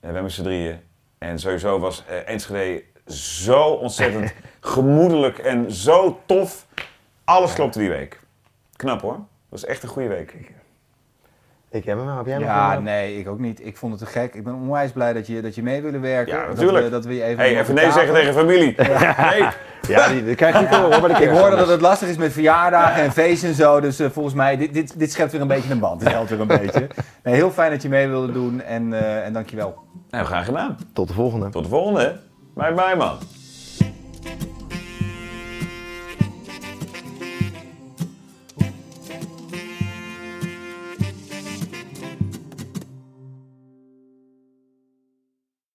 En wij met z'n drieën. En sowieso was eh, Enschede zo ontzettend gemoedelijk en zo tof. Alles klopte die week. Knap hoor. Dat was echt een goede week. Ik heb hem, maar heb jij Ja, nee, ik ook niet. Ik vond het te gek. Ik ben onwijs blij dat je, dat je mee willen werken. Ja, Dat natuurlijk. we, dat we je even hey, even nee zeggen tegen familie. Nee. Ja, die, die krijg je niet hoor, Ik hoorde dat het lastig is met verjaardagen en feesten en zo. Dus eh, volgens mij, dit, dit, dit schept weer een beetje een band. Dit helpt weer een beetje. Nee, heel fijn dat je mee wilde doen en, eh en dankjewel. Nou, graag gedaan. Tot de volgende. Tot de volgende. Bye bye man.